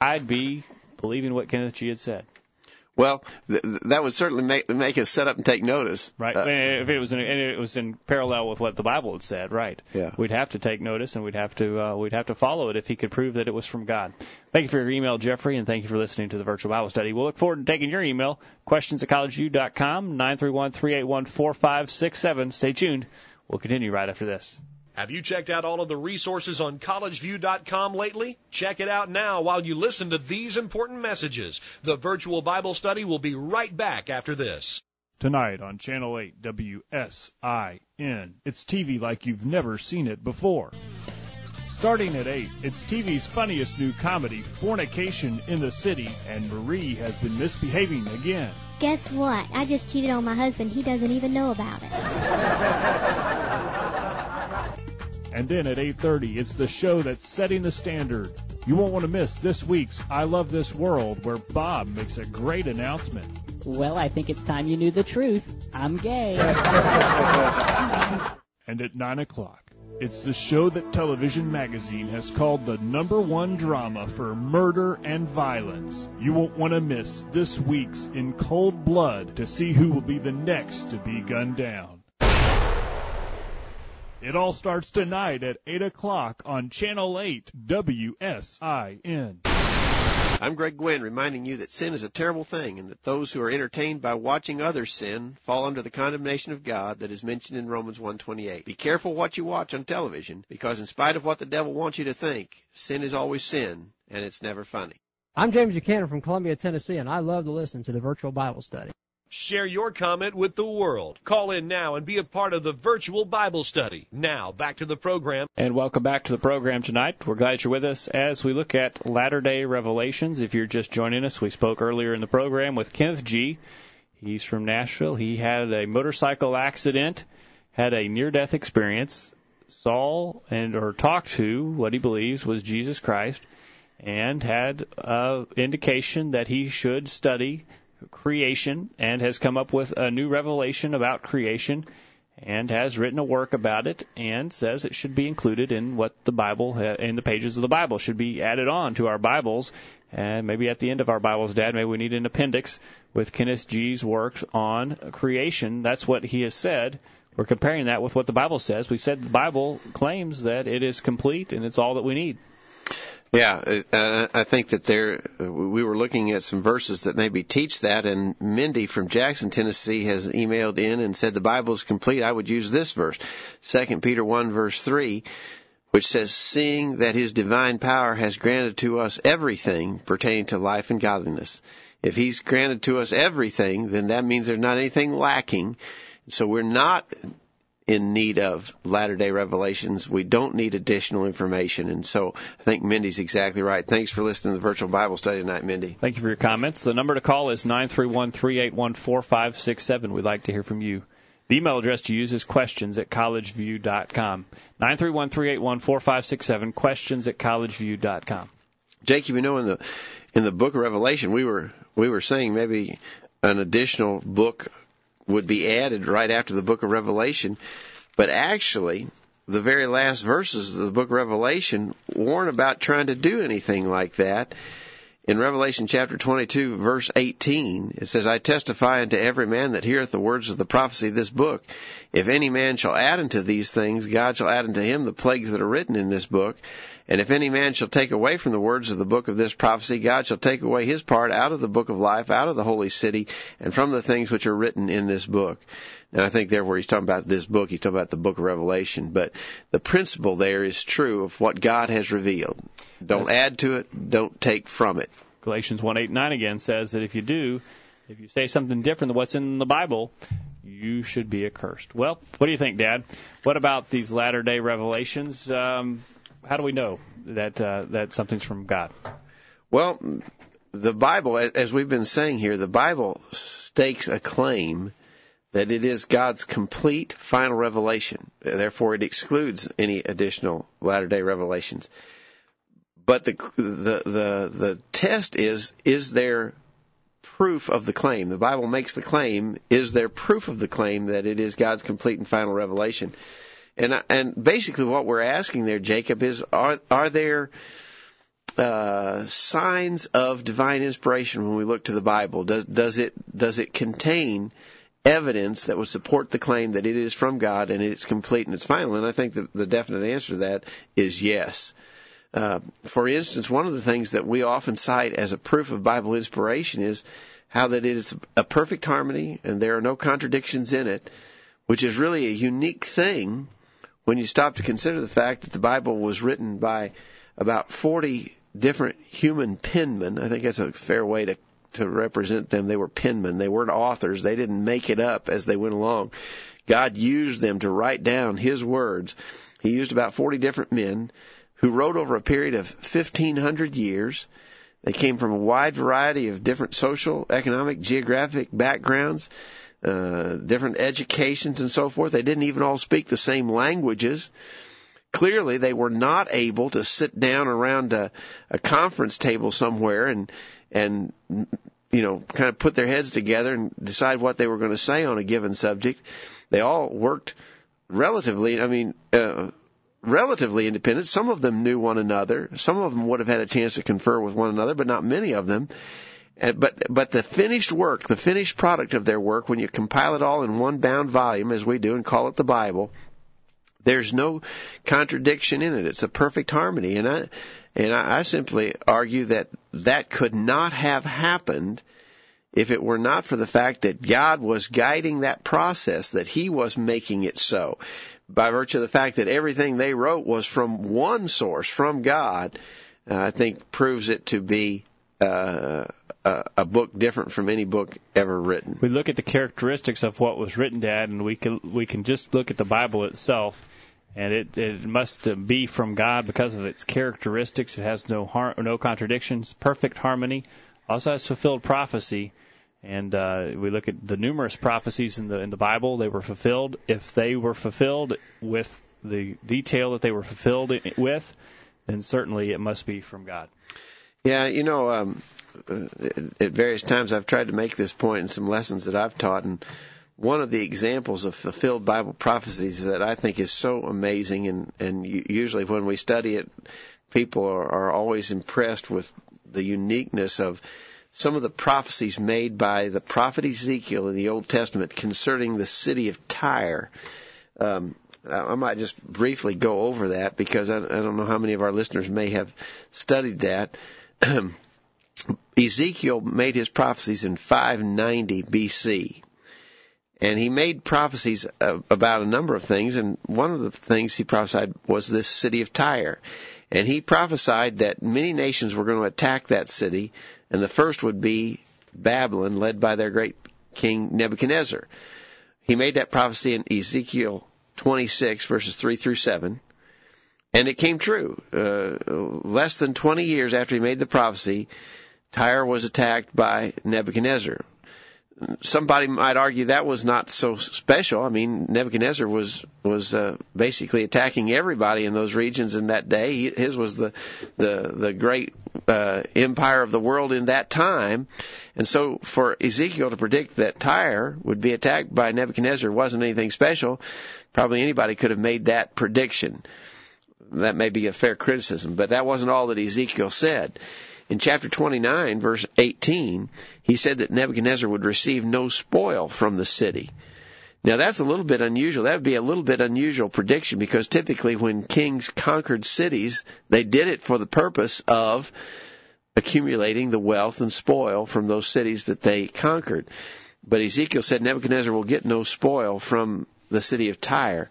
B: I'd be believing what Kenneth G had said.
C: Well, th- that would certainly make make us set up and take notice.
B: Right. Uh, if it was in, and it was in parallel with what the Bible had said, right?
C: Yeah.
B: We'd have to take notice and we'd have to uh, we'd have to follow it if he could prove that it was from God. Thank you for your email, Jeffrey, and thank you for listening to the virtual Bible study. We'll look forward to taking your email. Questions at collegeview.com nine three one three eight one four five six seven. Stay tuned. We'll continue right after this.
A: Have you checked out all of the resources on collegeview.com lately? Check it out now while you listen to these important messages. The virtual Bible study will be right back after this.
G: Tonight on Channel 8 WSIN, it's TV like you've never seen it before. Starting at 8, it's TV's funniest new comedy, Fornication in the City, and Marie has been misbehaving again.
H: Guess what? I just cheated on my husband. He doesn't even know about it. [LAUGHS]
G: And then at 8:30, it's the show that's setting the standard. You won't want to miss this week's I Love This World where Bob makes a great announcement.
I: Well, I think it's time you knew the truth. I'm gay. [LAUGHS]
G: and at 9 o'clock, it's the show that Television Magazine has called the number one drama for murder and violence. You won't want to miss this week's In Cold Blood to see who will be the next to be gunned down. It all starts tonight at 8 o'clock on Channel 8 WSIN.
C: I'm Greg Gwynn, reminding you that sin is a terrible thing and that those who are entertained by watching others sin fall under the condemnation of God that is mentioned in Romans 1:28. Be careful what you watch on television because in spite of what the devil wants you to think, sin is always sin and it's never funny.
J: I'm James Buchanan from Columbia, Tennessee, and I love to listen to the virtual Bible study.
A: Share your comment with the world. Call in now and be a part of the virtual Bible study. Now, back to the program.
B: And welcome back to the program tonight. We're glad you're with us as we look at latter day revelations. If you're just joining us, we spoke earlier in the program with Kenneth G. He's from Nashville. He had a motorcycle accident, had a near death experience, saw and or talked to what he believes was Jesus Christ, and had uh, indication that he should study creation and has come up with a new revelation about creation and has written a work about it and says it should be included in what the Bible in the pages of the Bible should be added on to our Bibles. And maybe at the end of our Bibles dad maybe we need an appendix with Kenneth G's works on creation. That's what he has said. We're comparing that with what the Bible says. We said the Bible claims that it is complete and it's all that we need
C: yeah, I think that there we were looking at some verses that maybe teach that, and Mindy from Jackson, Tennessee, has emailed in and said the Bible is complete. I would use this verse, Second Peter one verse three, which says, "Seeing that His divine power has granted to us everything pertaining to life and godliness." If He's granted to us everything, then that means there's not anything lacking. So we're not in need of latter day revelations. We don't need additional information. And so I think Mindy's exactly right. Thanks for listening to the virtual Bible study tonight, Mindy.
B: Thank you for your comments. The number to call is 931 381 4567. We'd like to hear from you. The email address to use is questions at collegeview.com. 931 381 4567, questions at collegeview.com.
C: Jake, you know, in the in the book of Revelation, we were we were saying maybe an additional book would be added right after the book of Revelation, but actually, the very last verses of the book of Revelation warn about trying to do anything like that. In Revelation chapter 22 verse 18, it says, I testify unto every man that heareth the words of the prophecy of this book. If any man shall add unto these things, God shall add unto him the plagues that are written in this book. And if any man shall take away from the words of the book of this prophecy, God shall take away his part out of the book of life, out of the holy city, and from the things which are written in this book. Now I think there where he's talking about this book, he's talking about the book of Revelation. But the principle there is true of what God has revealed. Don't add to it, don't take from it.
B: Galatians 1 8 9 again says that if you do, if you say something different than what's in the Bible, you should be accursed. Well, what do you think, Dad? What about these latter day revelations? Um, how do we know that uh, that something's from God?
C: Well, the Bible, as we've been saying here, the Bible stakes a claim that it is God's complete final revelation. Therefore, it excludes any additional latter day revelations. But the the the the test is is there proof of the claim? The Bible makes the claim. Is there proof of the claim that it is God's complete and final revelation? And and basically what we're asking there, Jacob, is are are there uh, signs of divine inspiration when we look to the Bible? Does does it does it contain evidence that would support the claim that it is from God and it's complete and it's final? And I think the, the definite answer to that is yes. Uh, for instance, one of the things that we often cite as a proof of Bible inspiration is how that it is a perfect harmony and there are no contradictions in it, which is really a unique thing when you stop to consider the fact that the Bible was written by about 40 different human penmen, I think that's a fair way to to represent them. They were penmen. They weren't authors. They didn't make it up as they went along. God used them to write down His words. He used about 40 different men who wrote over a period of 1500 years. They came from a wide variety of different social, economic, geographic backgrounds uh, different educations and so forth. They didn't even all speak the same languages. Clearly, they were not able to sit down around a, a conference table somewhere and and you know kind of put their heads together and decide what they were going to say on a given subject. They all worked relatively. I mean. Uh, relatively independent. Some of them knew one another. Some of them would have had a chance to confer with one another, but not many of them. But but the finished work, the finished product of their work, when you compile it all in one bound volume, as we do, and call it the Bible, there's no contradiction in it. It's a perfect harmony, and I and I, I simply argue that that could not have happened if it were not for the fact that God was guiding that process, that He was making it so. By virtue of the fact that everything they wrote was from one source, from God, uh, I think proves it to be uh, a, book different from any book ever written.
B: We look at the characteristics of what was written, Dad, and we can we can just look at the Bible itself, and it it must be from God because of its characteristics. It has no no contradictions, perfect harmony, also has fulfilled prophecy. And uh, we look at the numerous prophecies in the in the Bible; they were fulfilled. If they were fulfilled with the detail that they were fulfilled with, then certainly it must be from God.
C: Yeah, you know, um, at various times I've tried to make this point in some lessons that I've taught, and one of the examples of fulfilled Bible prophecies that I think is so amazing, and and usually when we study it, people are, are always impressed with the uniqueness of some of the prophecies made by the prophet Ezekiel in the Old Testament concerning the city of Tyre. Um, I might just briefly go over that because I don't know how many of our listeners may have studied that. [CLEARS THROAT] Ezekiel made his prophecies in 590 BC. And he made prophecies about a number of things, and one of the things he prophesied was this city of Tyre. And he prophesied that many nations were going to attack that city, and the first would be Babylon, led by their great king Nebuchadnezzar. He made that prophecy in Ezekiel 26, verses 3 through 7. And it came true. Uh, less than 20 years after he made the prophecy, Tyre was attacked by Nebuchadnezzar. Somebody might argue that was not so special. I mean, Nebuchadnezzar was was uh, basically attacking everybody in those regions in that day. He, his was the the the great uh, empire of the world in that time, and so for Ezekiel to predict that Tyre would be attacked by Nebuchadnezzar wasn't anything special. Probably anybody could have made that prediction. That may be a fair criticism, but that wasn't all that Ezekiel said. In chapter 29, verse 18, he said that Nebuchadnezzar would receive no spoil from the city. Now that's a little bit unusual. That would be a little bit unusual prediction because typically when kings conquered cities, they did it for the purpose of accumulating the wealth and spoil from those cities that they conquered. But Ezekiel said Nebuchadnezzar will get no spoil from the city of Tyre.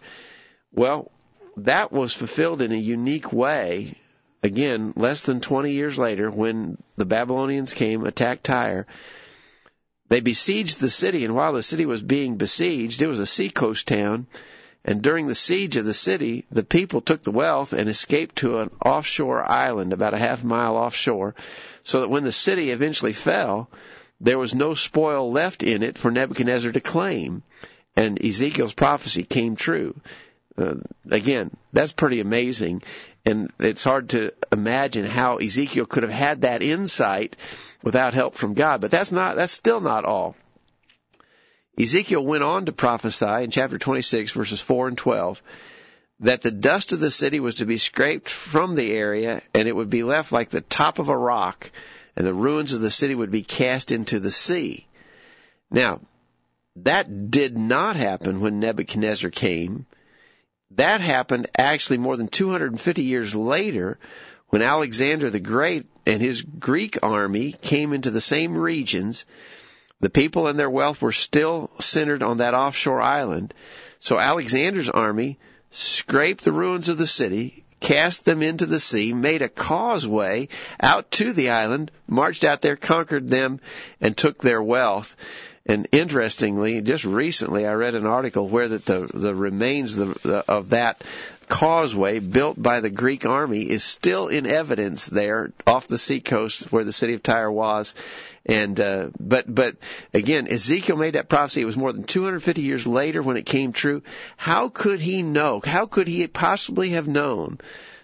C: Well, that was fulfilled in a unique way again, less than 20 years later, when the Babylonians came, attacked Tyre, they besieged the city, and while the city was being besieged, it was a seacoast town, and during the siege of the city, the people took the wealth and escaped to an offshore island about a half mile offshore, so that when the city eventually fell, there was no spoil left in it for Nebuchadnezzar to claim, and Ezekiel's prophecy came true. Uh, again, that's pretty amazing and it's hard to imagine how Ezekiel could have had that insight without help from God. But that's not, that's still not all. Ezekiel went on to prophesy in chapter 26 verses 4 and 12 that the dust of the city was to be scraped from the area and it would be left like the top of a rock and the ruins of the city would be cast into the sea. Now, that did not happen when Nebuchadnezzar came that happened actually more than 250 years later when Alexander the Great and his Greek army came into the same regions. The people and their wealth were still centered on that offshore island. So Alexander's army scraped the ruins of the city, cast them into the sea, made a causeway out to the island, marched out there, conquered them, and took their wealth. And interestingly, just recently, I read an article where that the the remains of, the, of that causeway built by the Greek army is still in evidence there off the seacoast where the city of Tyre was. And uh, but but again, Ezekiel made that prophecy. It was more than 250 years later when it came true. How could he know? How could he possibly have known?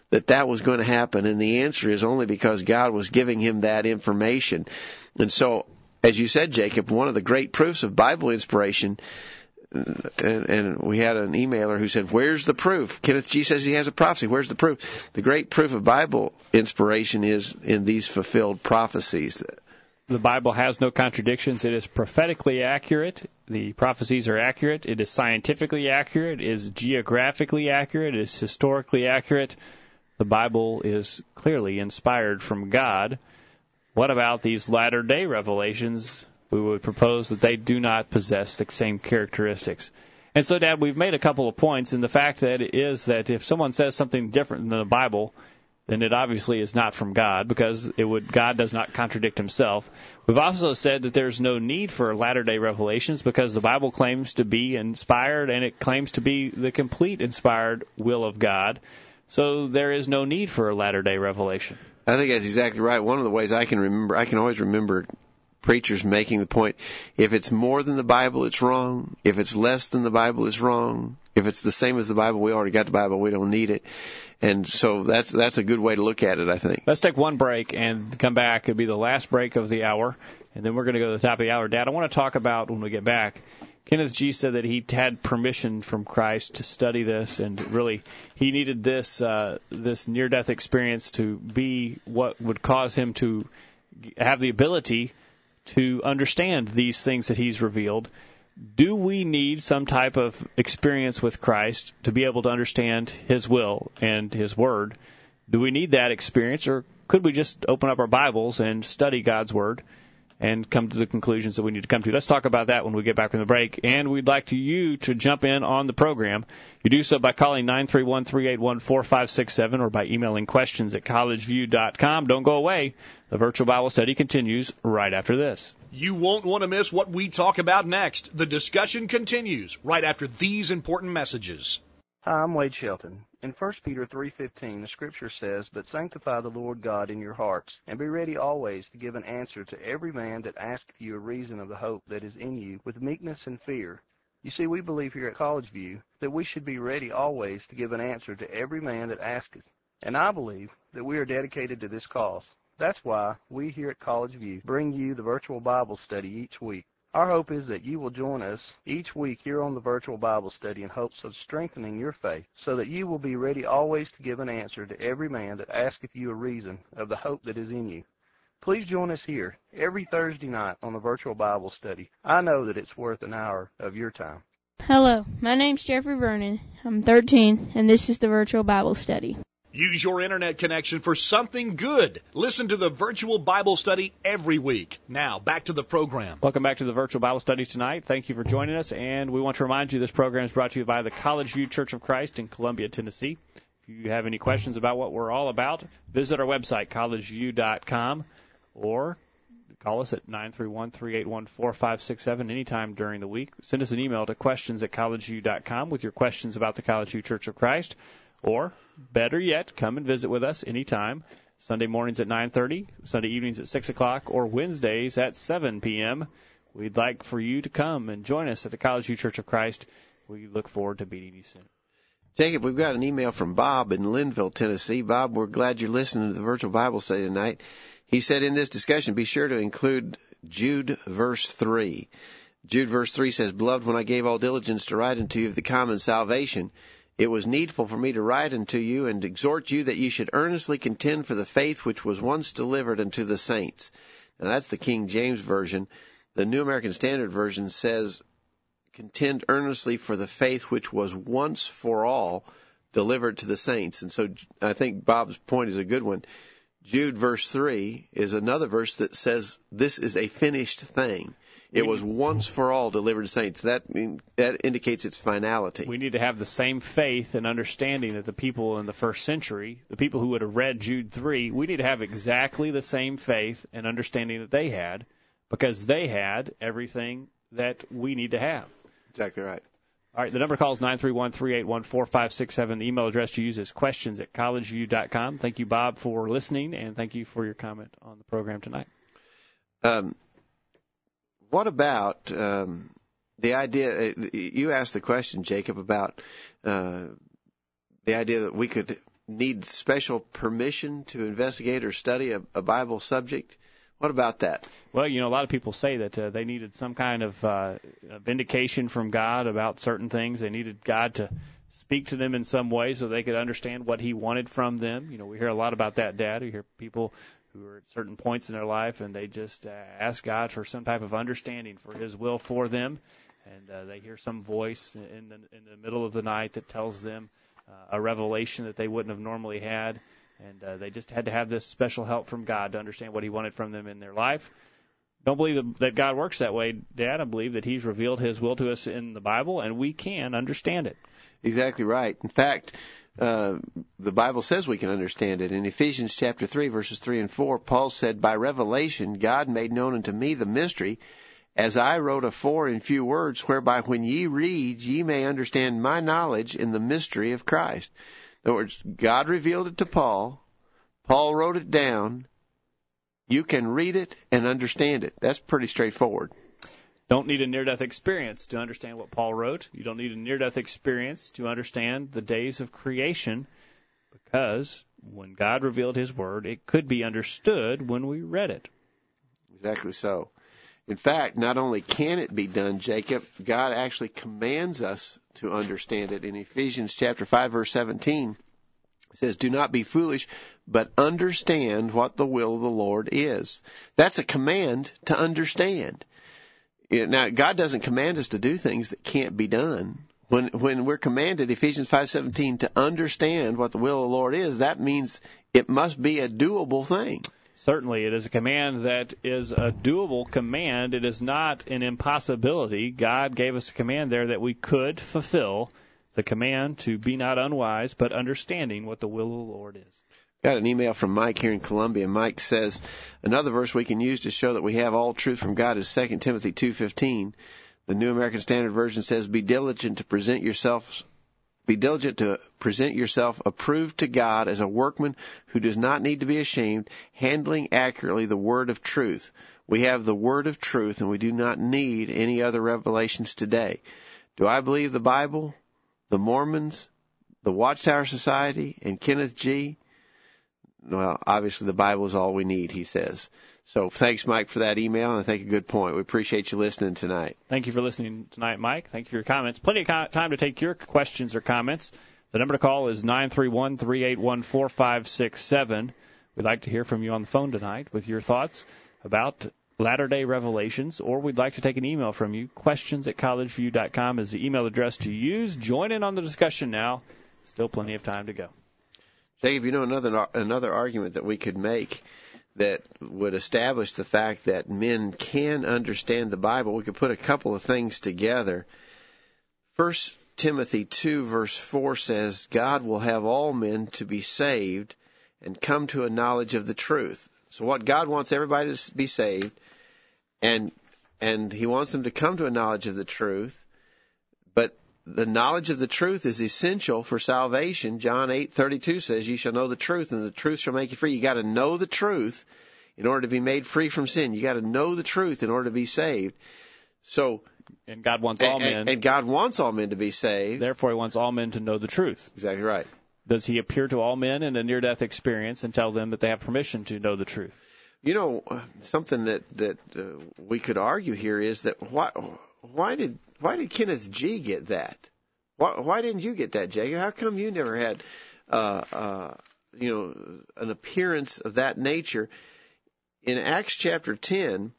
C: that that was going to happen? And the answer is only because God was giving him that information. And so as you said, Jacob, one of the great proofs of Bible inspiration, and, and we had an emailer who said, "Where's the proof?" Kenneth G says he has a prophecy. Where's the proof? The great proof of Bible inspiration is in these fulfilled prophecies.
B: The Bible has no contradictions. It is prophetically accurate. The prophecies are accurate. It is scientifically accurate. It is geographically accurate. It is historically accurate. The Bible is clearly inspired from God. What about these latter day revelations? We would propose that they do not possess the same characteristics. And so, Dad, we've made a couple of points, and the fact that it is that if someone says something different than the Bible, then it obviously is not from God because it would God does not contradict himself. We've also said that there's no need for latter day revelations because the Bible claims to be inspired and it claims to be the complete inspired will of God. So there is no need for a latter day revelation.
C: I think that's exactly right. One of the ways I can remember, I can always remember preachers making the point if it's more than the Bible, it's wrong. If it's less than the Bible, it's wrong. If it's the same as the Bible, we already got the Bible, we don't need it. And so that's that's a good way to look at it, I think.
B: Let's take one break and come back. It'll be the last break of the hour, and then we're going to go to the top of the hour. Dad, I want to talk about when we get back Kenneth G said that he had permission from Christ to study this, and really he needed this uh, this near death experience to be what would cause him to have the ability to understand these things that he's revealed. Do we need some type of experience with Christ to be able to understand His will and His Word? Do we need that experience, or could we just open up our Bibles and study God's Word? And come to the conclusions that we need to come to. Let's talk about that when we get back from the break. And we'd like to you to jump in on the program. You do so by calling 931-381-4567 or by emailing questions at collegeview.com. Don't go away. The virtual Bible study continues right after this.
A: You won't want to miss what we talk about next. The discussion continues right after these important messages.
K: Hi, I'm Wade Shelton. In 1 Peter 3:15, the scripture says, "But sanctify the Lord God in your hearts, and be ready always to give an answer to every man that asketh you a reason of the hope that is in you, with meekness and fear." You see, we believe here at College View that we should be ready always to give an answer to every man that asketh. And I believe that we are dedicated to this cause. That's why we here at College View bring you the virtual Bible study each week. Our hope is that you will join us each week here on the virtual Bible study in hopes of strengthening your faith so that you will be ready always to give an answer to every man that asketh you a reason of the hope that is in you. Please join us here every Thursday night on the virtual Bible study. I know that it's worth an hour of your time.
L: Hello, my name's Jeffrey Vernon. I'm 13, and this is the virtual Bible study.
A: Use your internet connection for something good. Listen to the virtual Bible study every week. Now, back to the program.
B: Welcome back to the virtual Bible study tonight. Thank you for joining us, and we want to remind you this program is brought to you by the College View Church of Christ in Columbia, Tennessee. If you have any questions about what we're all about, visit our website, collegeview.com, or call us at 931-381-4567 anytime during the week. Send us an email to questions at collegeview.com with your questions about the College View Church of Christ. Or, better yet, come and visit with us anytime. Sunday mornings at 9.30, Sunday evenings at 6 o'clock, or Wednesdays at 7 p.m. We'd like for you to come and join us at the College View Church of Christ. We look forward to meeting you soon.
C: Jacob, we've got an email from Bob in Lynnville, Tennessee. Bob, we're glad you're listening to the virtual Bible study tonight. He said in this discussion, be sure to include Jude verse 3. Jude verse 3 says, Beloved, when I gave all diligence to write unto you of the common salvation, it was needful for me to write unto you and exhort you that ye should earnestly contend for the faith which was once delivered unto the saints. Now that's the King James Version. The New American Standard Version says, contend earnestly for the faith which was once for all delivered to the saints. And so I think Bob's point is a good one. Jude verse 3 is another verse that says this is a finished thing. It was once for all delivered to saints. That that indicates its finality.
B: We need to have the same faith and understanding that the people in the first century, the people who would have read Jude 3, we need to have exactly the same faith and understanding that they had because they had everything that we need to have.
C: Exactly right.
B: All right, the number calls 931-381-4567. The email address to use is questions at collegeview.com. Thank you, Bob, for listening, and thank you for your comment on the program tonight.
C: Um, what about um, the idea? Uh, you asked the question, Jacob, about uh, the idea that we could need special permission to investigate or study a, a Bible subject. What about that?
B: Well, you know, a lot of people say that uh, they needed some kind of uh, vindication from God about certain things. They needed God to speak to them in some way so they could understand what He wanted from them. You know, we hear a lot about that, Dad. We hear people who are at certain points in their life and they just uh, ask God for some type of understanding for His will for them, and uh, they hear some voice in the in the middle of the night that tells them uh, a revelation that they wouldn't have normally had and uh, they just had to have this special help from God to understand what He wanted from them in their life. Don't believe that God works that way, Dad. I believe that He's revealed His will to us in the Bible, and we can understand it.
C: Exactly right. In fact, uh, the Bible says we can understand it. In Ephesians chapter 3, verses 3 and 4, Paul said, By revelation God made known unto me the mystery, as I wrote afore in few words, whereby when ye read, ye may understand my knowledge in the mystery of Christ. In other words, God revealed it to Paul. Paul wrote it down. You can read it and understand it. That's pretty straightforward.
B: Don't need a near death experience to understand what Paul wrote. You don't need a near death experience to understand the days of creation because when God revealed his word, it could be understood when we read it.
C: Exactly so. In fact, not only can it be done, Jacob, God actually commands us to understand it. In Ephesians chapter 5 verse 17, it says, "Do not be foolish, but understand what the will of the Lord is." That's a command to understand. Now, God doesn't command us to do things that can't be done. When when we're commanded Ephesians 5:17 to understand what the will of the Lord is, that means it must be a doable thing.
B: Certainly, it is a command that is a doable command. It is not an impossibility. God gave us a command there that we could fulfill the command to be not unwise, but understanding what the will of the Lord is.
C: Got an email from Mike here in Columbia. Mike says another verse we can use to show that we have all truth from God is 2 Timothy 2:15. The New American Standard Version says, "Be diligent to present yourselves be diligent to present yourself approved to God as a workman who does not need to be ashamed, handling accurately the word of truth. We have the word of truth and we do not need any other revelations today. Do I believe the Bible, the Mormons, the Watchtower Society, and Kenneth G? Well, obviously the Bible is all we need, he says. So thanks, Mike, for that email, and I think a good point. We appreciate you listening tonight.
B: Thank you for listening tonight, Mike. Thank you for your comments. Plenty of time to take your questions or comments. The number to call is nine three one three eight one four five six seven. We'd like to hear from you on the phone tonight with your thoughts about Latter day Revelations, or we'd like to take an email from you. Questions at collegeview.com is the email address to use. Join in on the discussion now. Still plenty of time to go.
C: Jacob, you know another another argument that we could make that would establish the fact that men can understand the Bible. We could put a couple of things together. First Timothy 2 verse 4 says, God will have all men to be saved and come to a knowledge of the truth. So what God wants everybody to be saved and and he wants them to come to a knowledge of the truth. But the knowledge of the truth is essential for salvation. John 8:32 says, "You shall know the truth, and the truth shall make you free." You got to know the truth in order to be made free from sin. You got to know the truth in order to be saved. So,
B: and God wants all
C: and,
B: men.
C: And God wants all men to be saved.
B: Therefore, He wants all men to know the truth.
C: Exactly right.
B: Does He appear to all men in a near-death experience and tell them that they have permission to know the truth?
C: You know, something that that uh, we could argue here is that why why did why did Kenneth G get that? Why why didn't you get that, Jacob? How come you never had uh, uh, you know an appearance of that nature? In Acts chapter ten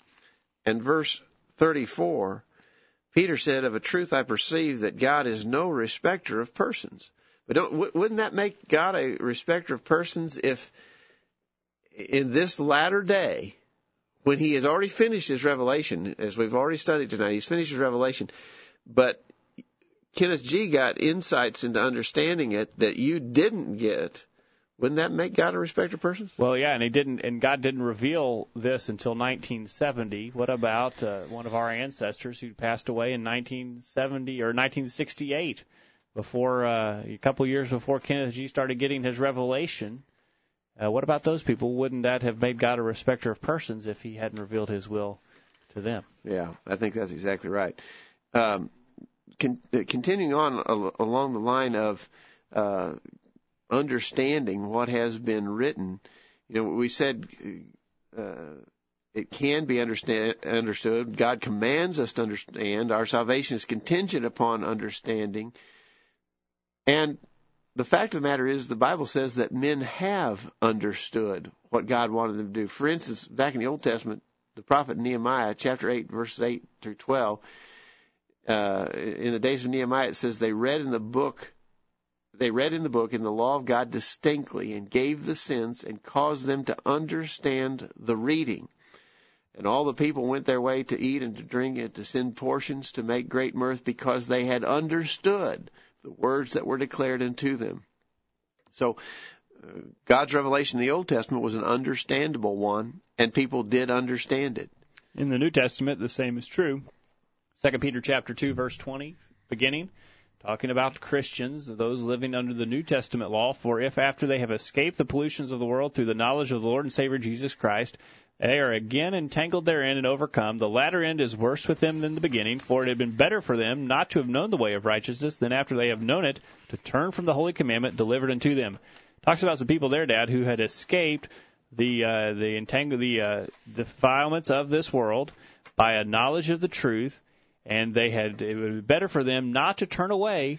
C: and verse thirty four, Peter said, "Of a truth I perceive that God is no respecter of persons." But don't, wouldn't that make God a respecter of persons if in this latter day, when he has already finished his revelation, as we've already studied tonight, he's finished his revelation, but Kenneth G got insights into understanding it that you didn't get. Wouldn't that make God a respecter of persons?
B: Well, yeah, and he didn't, and God didn't reveal this until 1970. What about uh, one of our ancestors who passed away in 1970 or 1968? Before uh, a couple years before Kenneth G started getting his revelation, uh, what about those people? Wouldn't that have made God a respecter of persons if He hadn't revealed His will to them?
C: Yeah, I think that's exactly right. Um, con- uh, continuing on al- along the line of uh, understanding what has been written, you know, we said uh, it can be understand, understood. God commands us to understand. Our salvation is contingent upon understanding. And the fact of the matter is the Bible says that men have understood what God wanted them to do. For instance, back in the Old Testament, the prophet Nehemiah, chapter 8, verses 8 through 12, uh, in the days of Nehemiah, it says they read in the book, they read in the book in the law of God distinctly and gave the sense and caused them to understand the reading. And all the people went their way to eat and to drink and to send portions to make great mirth because they had understood the words that were declared unto them. So, uh, God's revelation in the Old Testament was an understandable one, and people did understand it.
B: In the New Testament, the same is true. Second Peter chapter two, verse twenty, beginning, talking about Christians, those living under the New Testament law. For if after they have escaped the pollutions of the world through the knowledge of the Lord and Savior Jesus Christ, they are again entangled therein and overcome. The latter end is worse with them than the beginning, for it had been better for them not to have known the way of righteousness than after they have known it to turn from the holy commandment delivered unto them. Talks about some people there, Dad, who had escaped the uh, the entangle the uh, defilements of this world by a knowledge of the truth, and they had it would be better for them not to turn away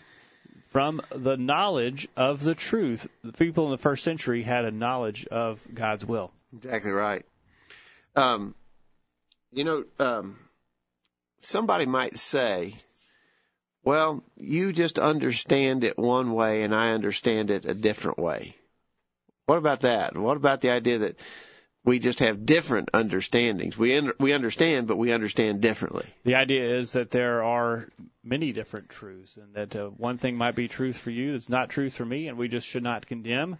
B: from the knowledge of the truth. The people in the first century had a knowledge of God's will.
C: Exactly right. Um, you know, um, somebody might say, well, you just understand it one way and I understand it a different way. What about that? What about the idea that we just have different understandings? We un- we understand, but we understand differently.
B: The idea is that there are many different truths, and that uh, one thing might be truth for you that's not truth for me, and we just should not condemn.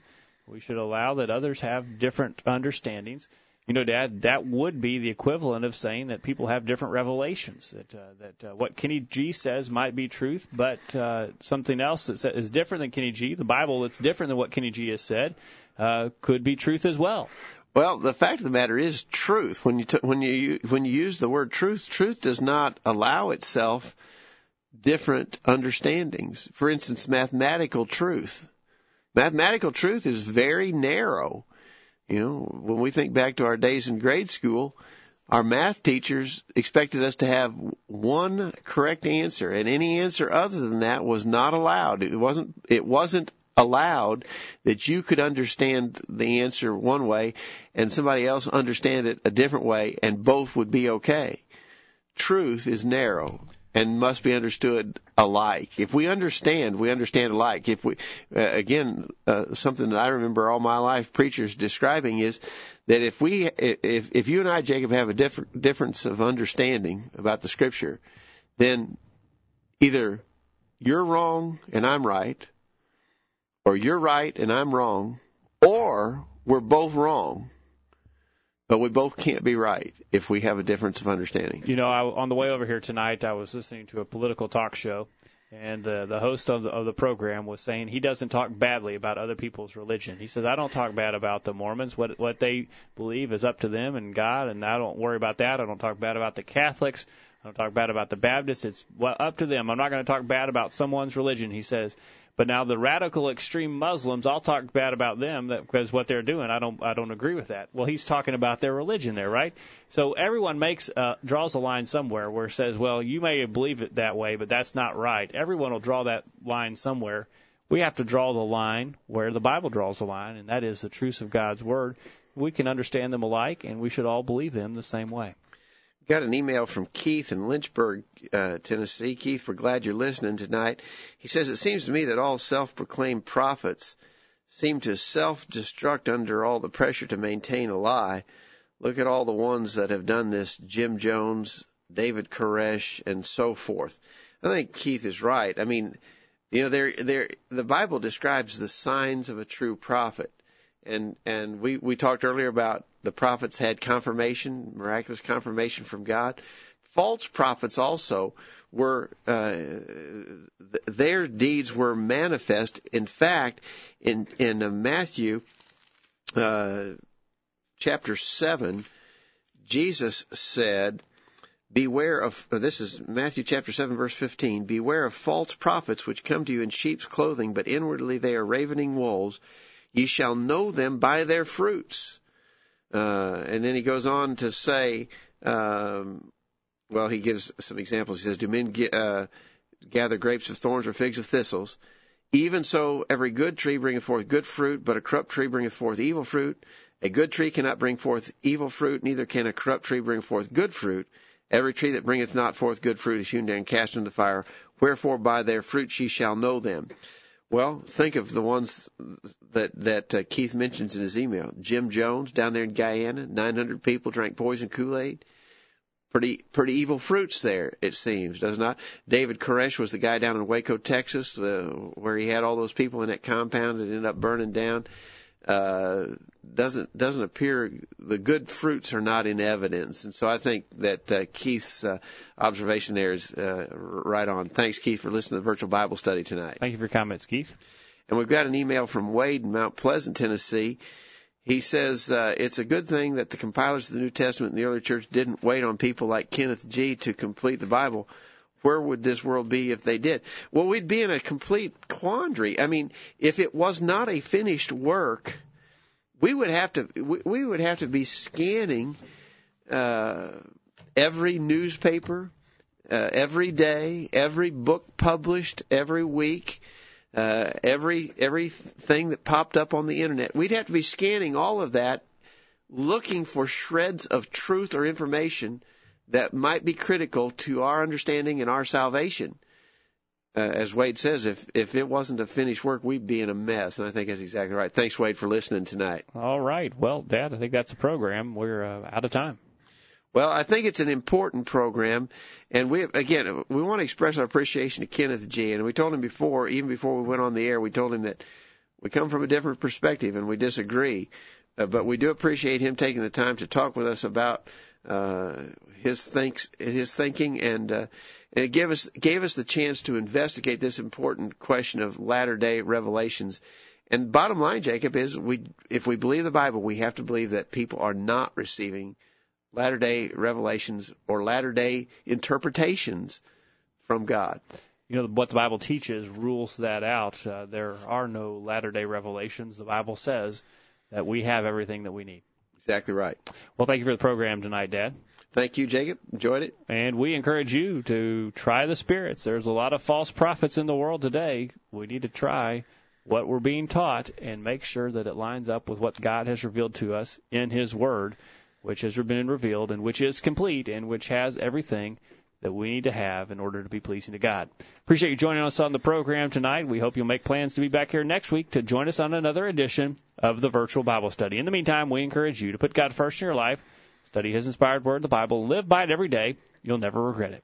B: We should allow that others have different understandings. You know, Dad, that would be the equivalent of saying that people have different revelations. That uh, that uh, what Kenny G says might be truth, but uh, something else that is different than Kenny G, the Bible that's different than what Kenny G has said, uh, could be truth as well.
C: Well, the fact of the matter is truth. When you t- when you when you use the word truth, truth does not allow itself different understandings. For instance, mathematical truth. Mathematical truth is very narrow. You know, when we think back to our days in grade school, our math teachers expected us to have one correct answer, and any answer other than that was not allowed. It wasn't. It wasn't allowed that you could understand the answer one way and somebody else understand it a different way, and both would be okay. Truth is narrow and must be understood alike. If we understand, we understand alike. If we, uh, again, uh, something that I remember all my life preachers describing is that if we, if if you and I, Jacob, have a different difference of understanding about the Scripture, then either you're wrong and I'm right, or you're right and I'm wrong, or we're both wrong but we both can't be right if we have a difference of understanding.
B: You know, I, on the way over here tonight, I was listening to a political talk show, and uh, the host of the, of the program was saying he doesn't talk badly about other people's religion. He says I don't talk bad about the Mormons. What what they believe is up to them and God, and I don't worry about that. I don't talk bad about the Catholics. I don't talk bad about the Baptists. It's well, up to them. I'm not going to talk bad about someone's religion. He says, but now the radical extreme Muslims, I'll talk bad about them because what they're doing, I don't I don't agree with that. Well, he's talking about their religion there, right? So everyone makes uh, draws a line somewhere where it says, well, you may believe it that way, but that's not right. Everyone will draw that line somewhere. We have to draw the line where the Bible draws the line, and that is the truth of God's word. We can understand them alike, and we should all believe them the same way.
C: Got an email from Keith in Lynchburg, uh, Tennessee. Keith, we're glad you're listening tonight. He says, It seems to me that all self proclaimed prophets seem to self destruct under all the pressure to maintain a lie. Look at all the ones that have done this Jim Jones, David Koresh, and so forth. I think Keith is right. I mean, you know, there, there, the Bible describes the signs of a true prophet and and we we talked earlier about the prophets had confirmation, miraculous confirmation from God. False prophets also were uh, their deeds were manifest. In fact, in in uh, Matthew uh, chapter seven, Jesus said. Beware of this is Matthew chapter 7 verse 15 beware of false prophets which come to you in sheep's clothing but inwardly they are ravening wolves Ye shall know them by their fruits. Uh, and then he goes on to say, um, well, he gives some examples. He says, Do men get, uh, gather grapes of thorns or figs of thistles? Even so, every good tree bringeth forth good fruit, but a corrupt tree bringeth forth evil fruit. A good tree cannot bring forth evil fruit, neither can a corrupt tree bring forth good fruit. Every tree that bringeth not forth good fruit is hewn down and cast into the fire. Wherefore by their fruits ye shall know them. Well, think of the ones that that uh, Keith mentions in his email. Jim Jones down there in Guyana, 900 people drank poison Kool-Aid. Pretty pretty evil fruits there, it seems, does not? David Koresh was the guy down in Waco, Texas, uh, where he had all those people in that compound that ended up burning down uh, doesn't doesn't appear the good fruits are not in evidence, and so I think that uh, Keith's uh, observation there is uh, right on. Thanks, Keith, for listening to the virtual Bible study tonight.
B: Thank you for your comments, Keith.
C: And we've got an email from Wade in Mount Pleasant, Tennessee. He says uh, it's a good thing that the compilers of the New Testament in the early church didn't wait on people like Kenneth G to complete the Bible where would this world be if they did? Well, we'd be in a complete quandary. I mean, if it was not a finished work, we would have to we would have to be scanning uh, every newspaper, uh, every day, every book published every week, uh, every everything that popped up on the internet. We'd have to be scanning all of that, looking for shreds of truth or information that might be critical to our understanding and our salvation. Uh, as Wade says, if if it wasn't a finished work, we'd be in a mess. And I think that's exactly right. Thanks, Wade, for listening tonight.
B: All right. Well, Dad, I think that's a program. We're uh, out of time.
C: Well, I think it's an important program, and we have, again we want to express our appreciation to Kenneth G. And we told him before, even before we went on the air, we told him that we come from a different perspective and we disagree. uh, but we do appreciate him taking the time to talk with us about uh, his thinks his thinking and uh, and it gave us gave us the chance to investigate this important question of latter day revelations. And bottom line, Jacob, is we if we believe the Bible, we have to believe that people are not receiving latter day revelations or latter day interpretations from God.
B: You know what the Bible teaches rules that out. Uh, there are no latter day revelations. The Bible says that we have everything that we need.
C: Exactly right.
B: Well, thank you for the program tonight, Dad.
C: Thank you, Jacob. Enjoyed it.
B: And we encourage you to try the spirits. There's a lot of false prophets in the world today. We need to try what we're being taught and make sure that it lines up with what God has revealed to us in His Word, which has been revealed and which is complete and which has everything that we need to have in order to be pleasing to God. Appreciate you joining us on the program tonight. We hope you'll make plans to be back here next week to join us on another edition of the virtual Bible study. In the meantime, we encourage you to put God first in your life, study His inspired word, the Bible, live by it every day. You'll never regret it.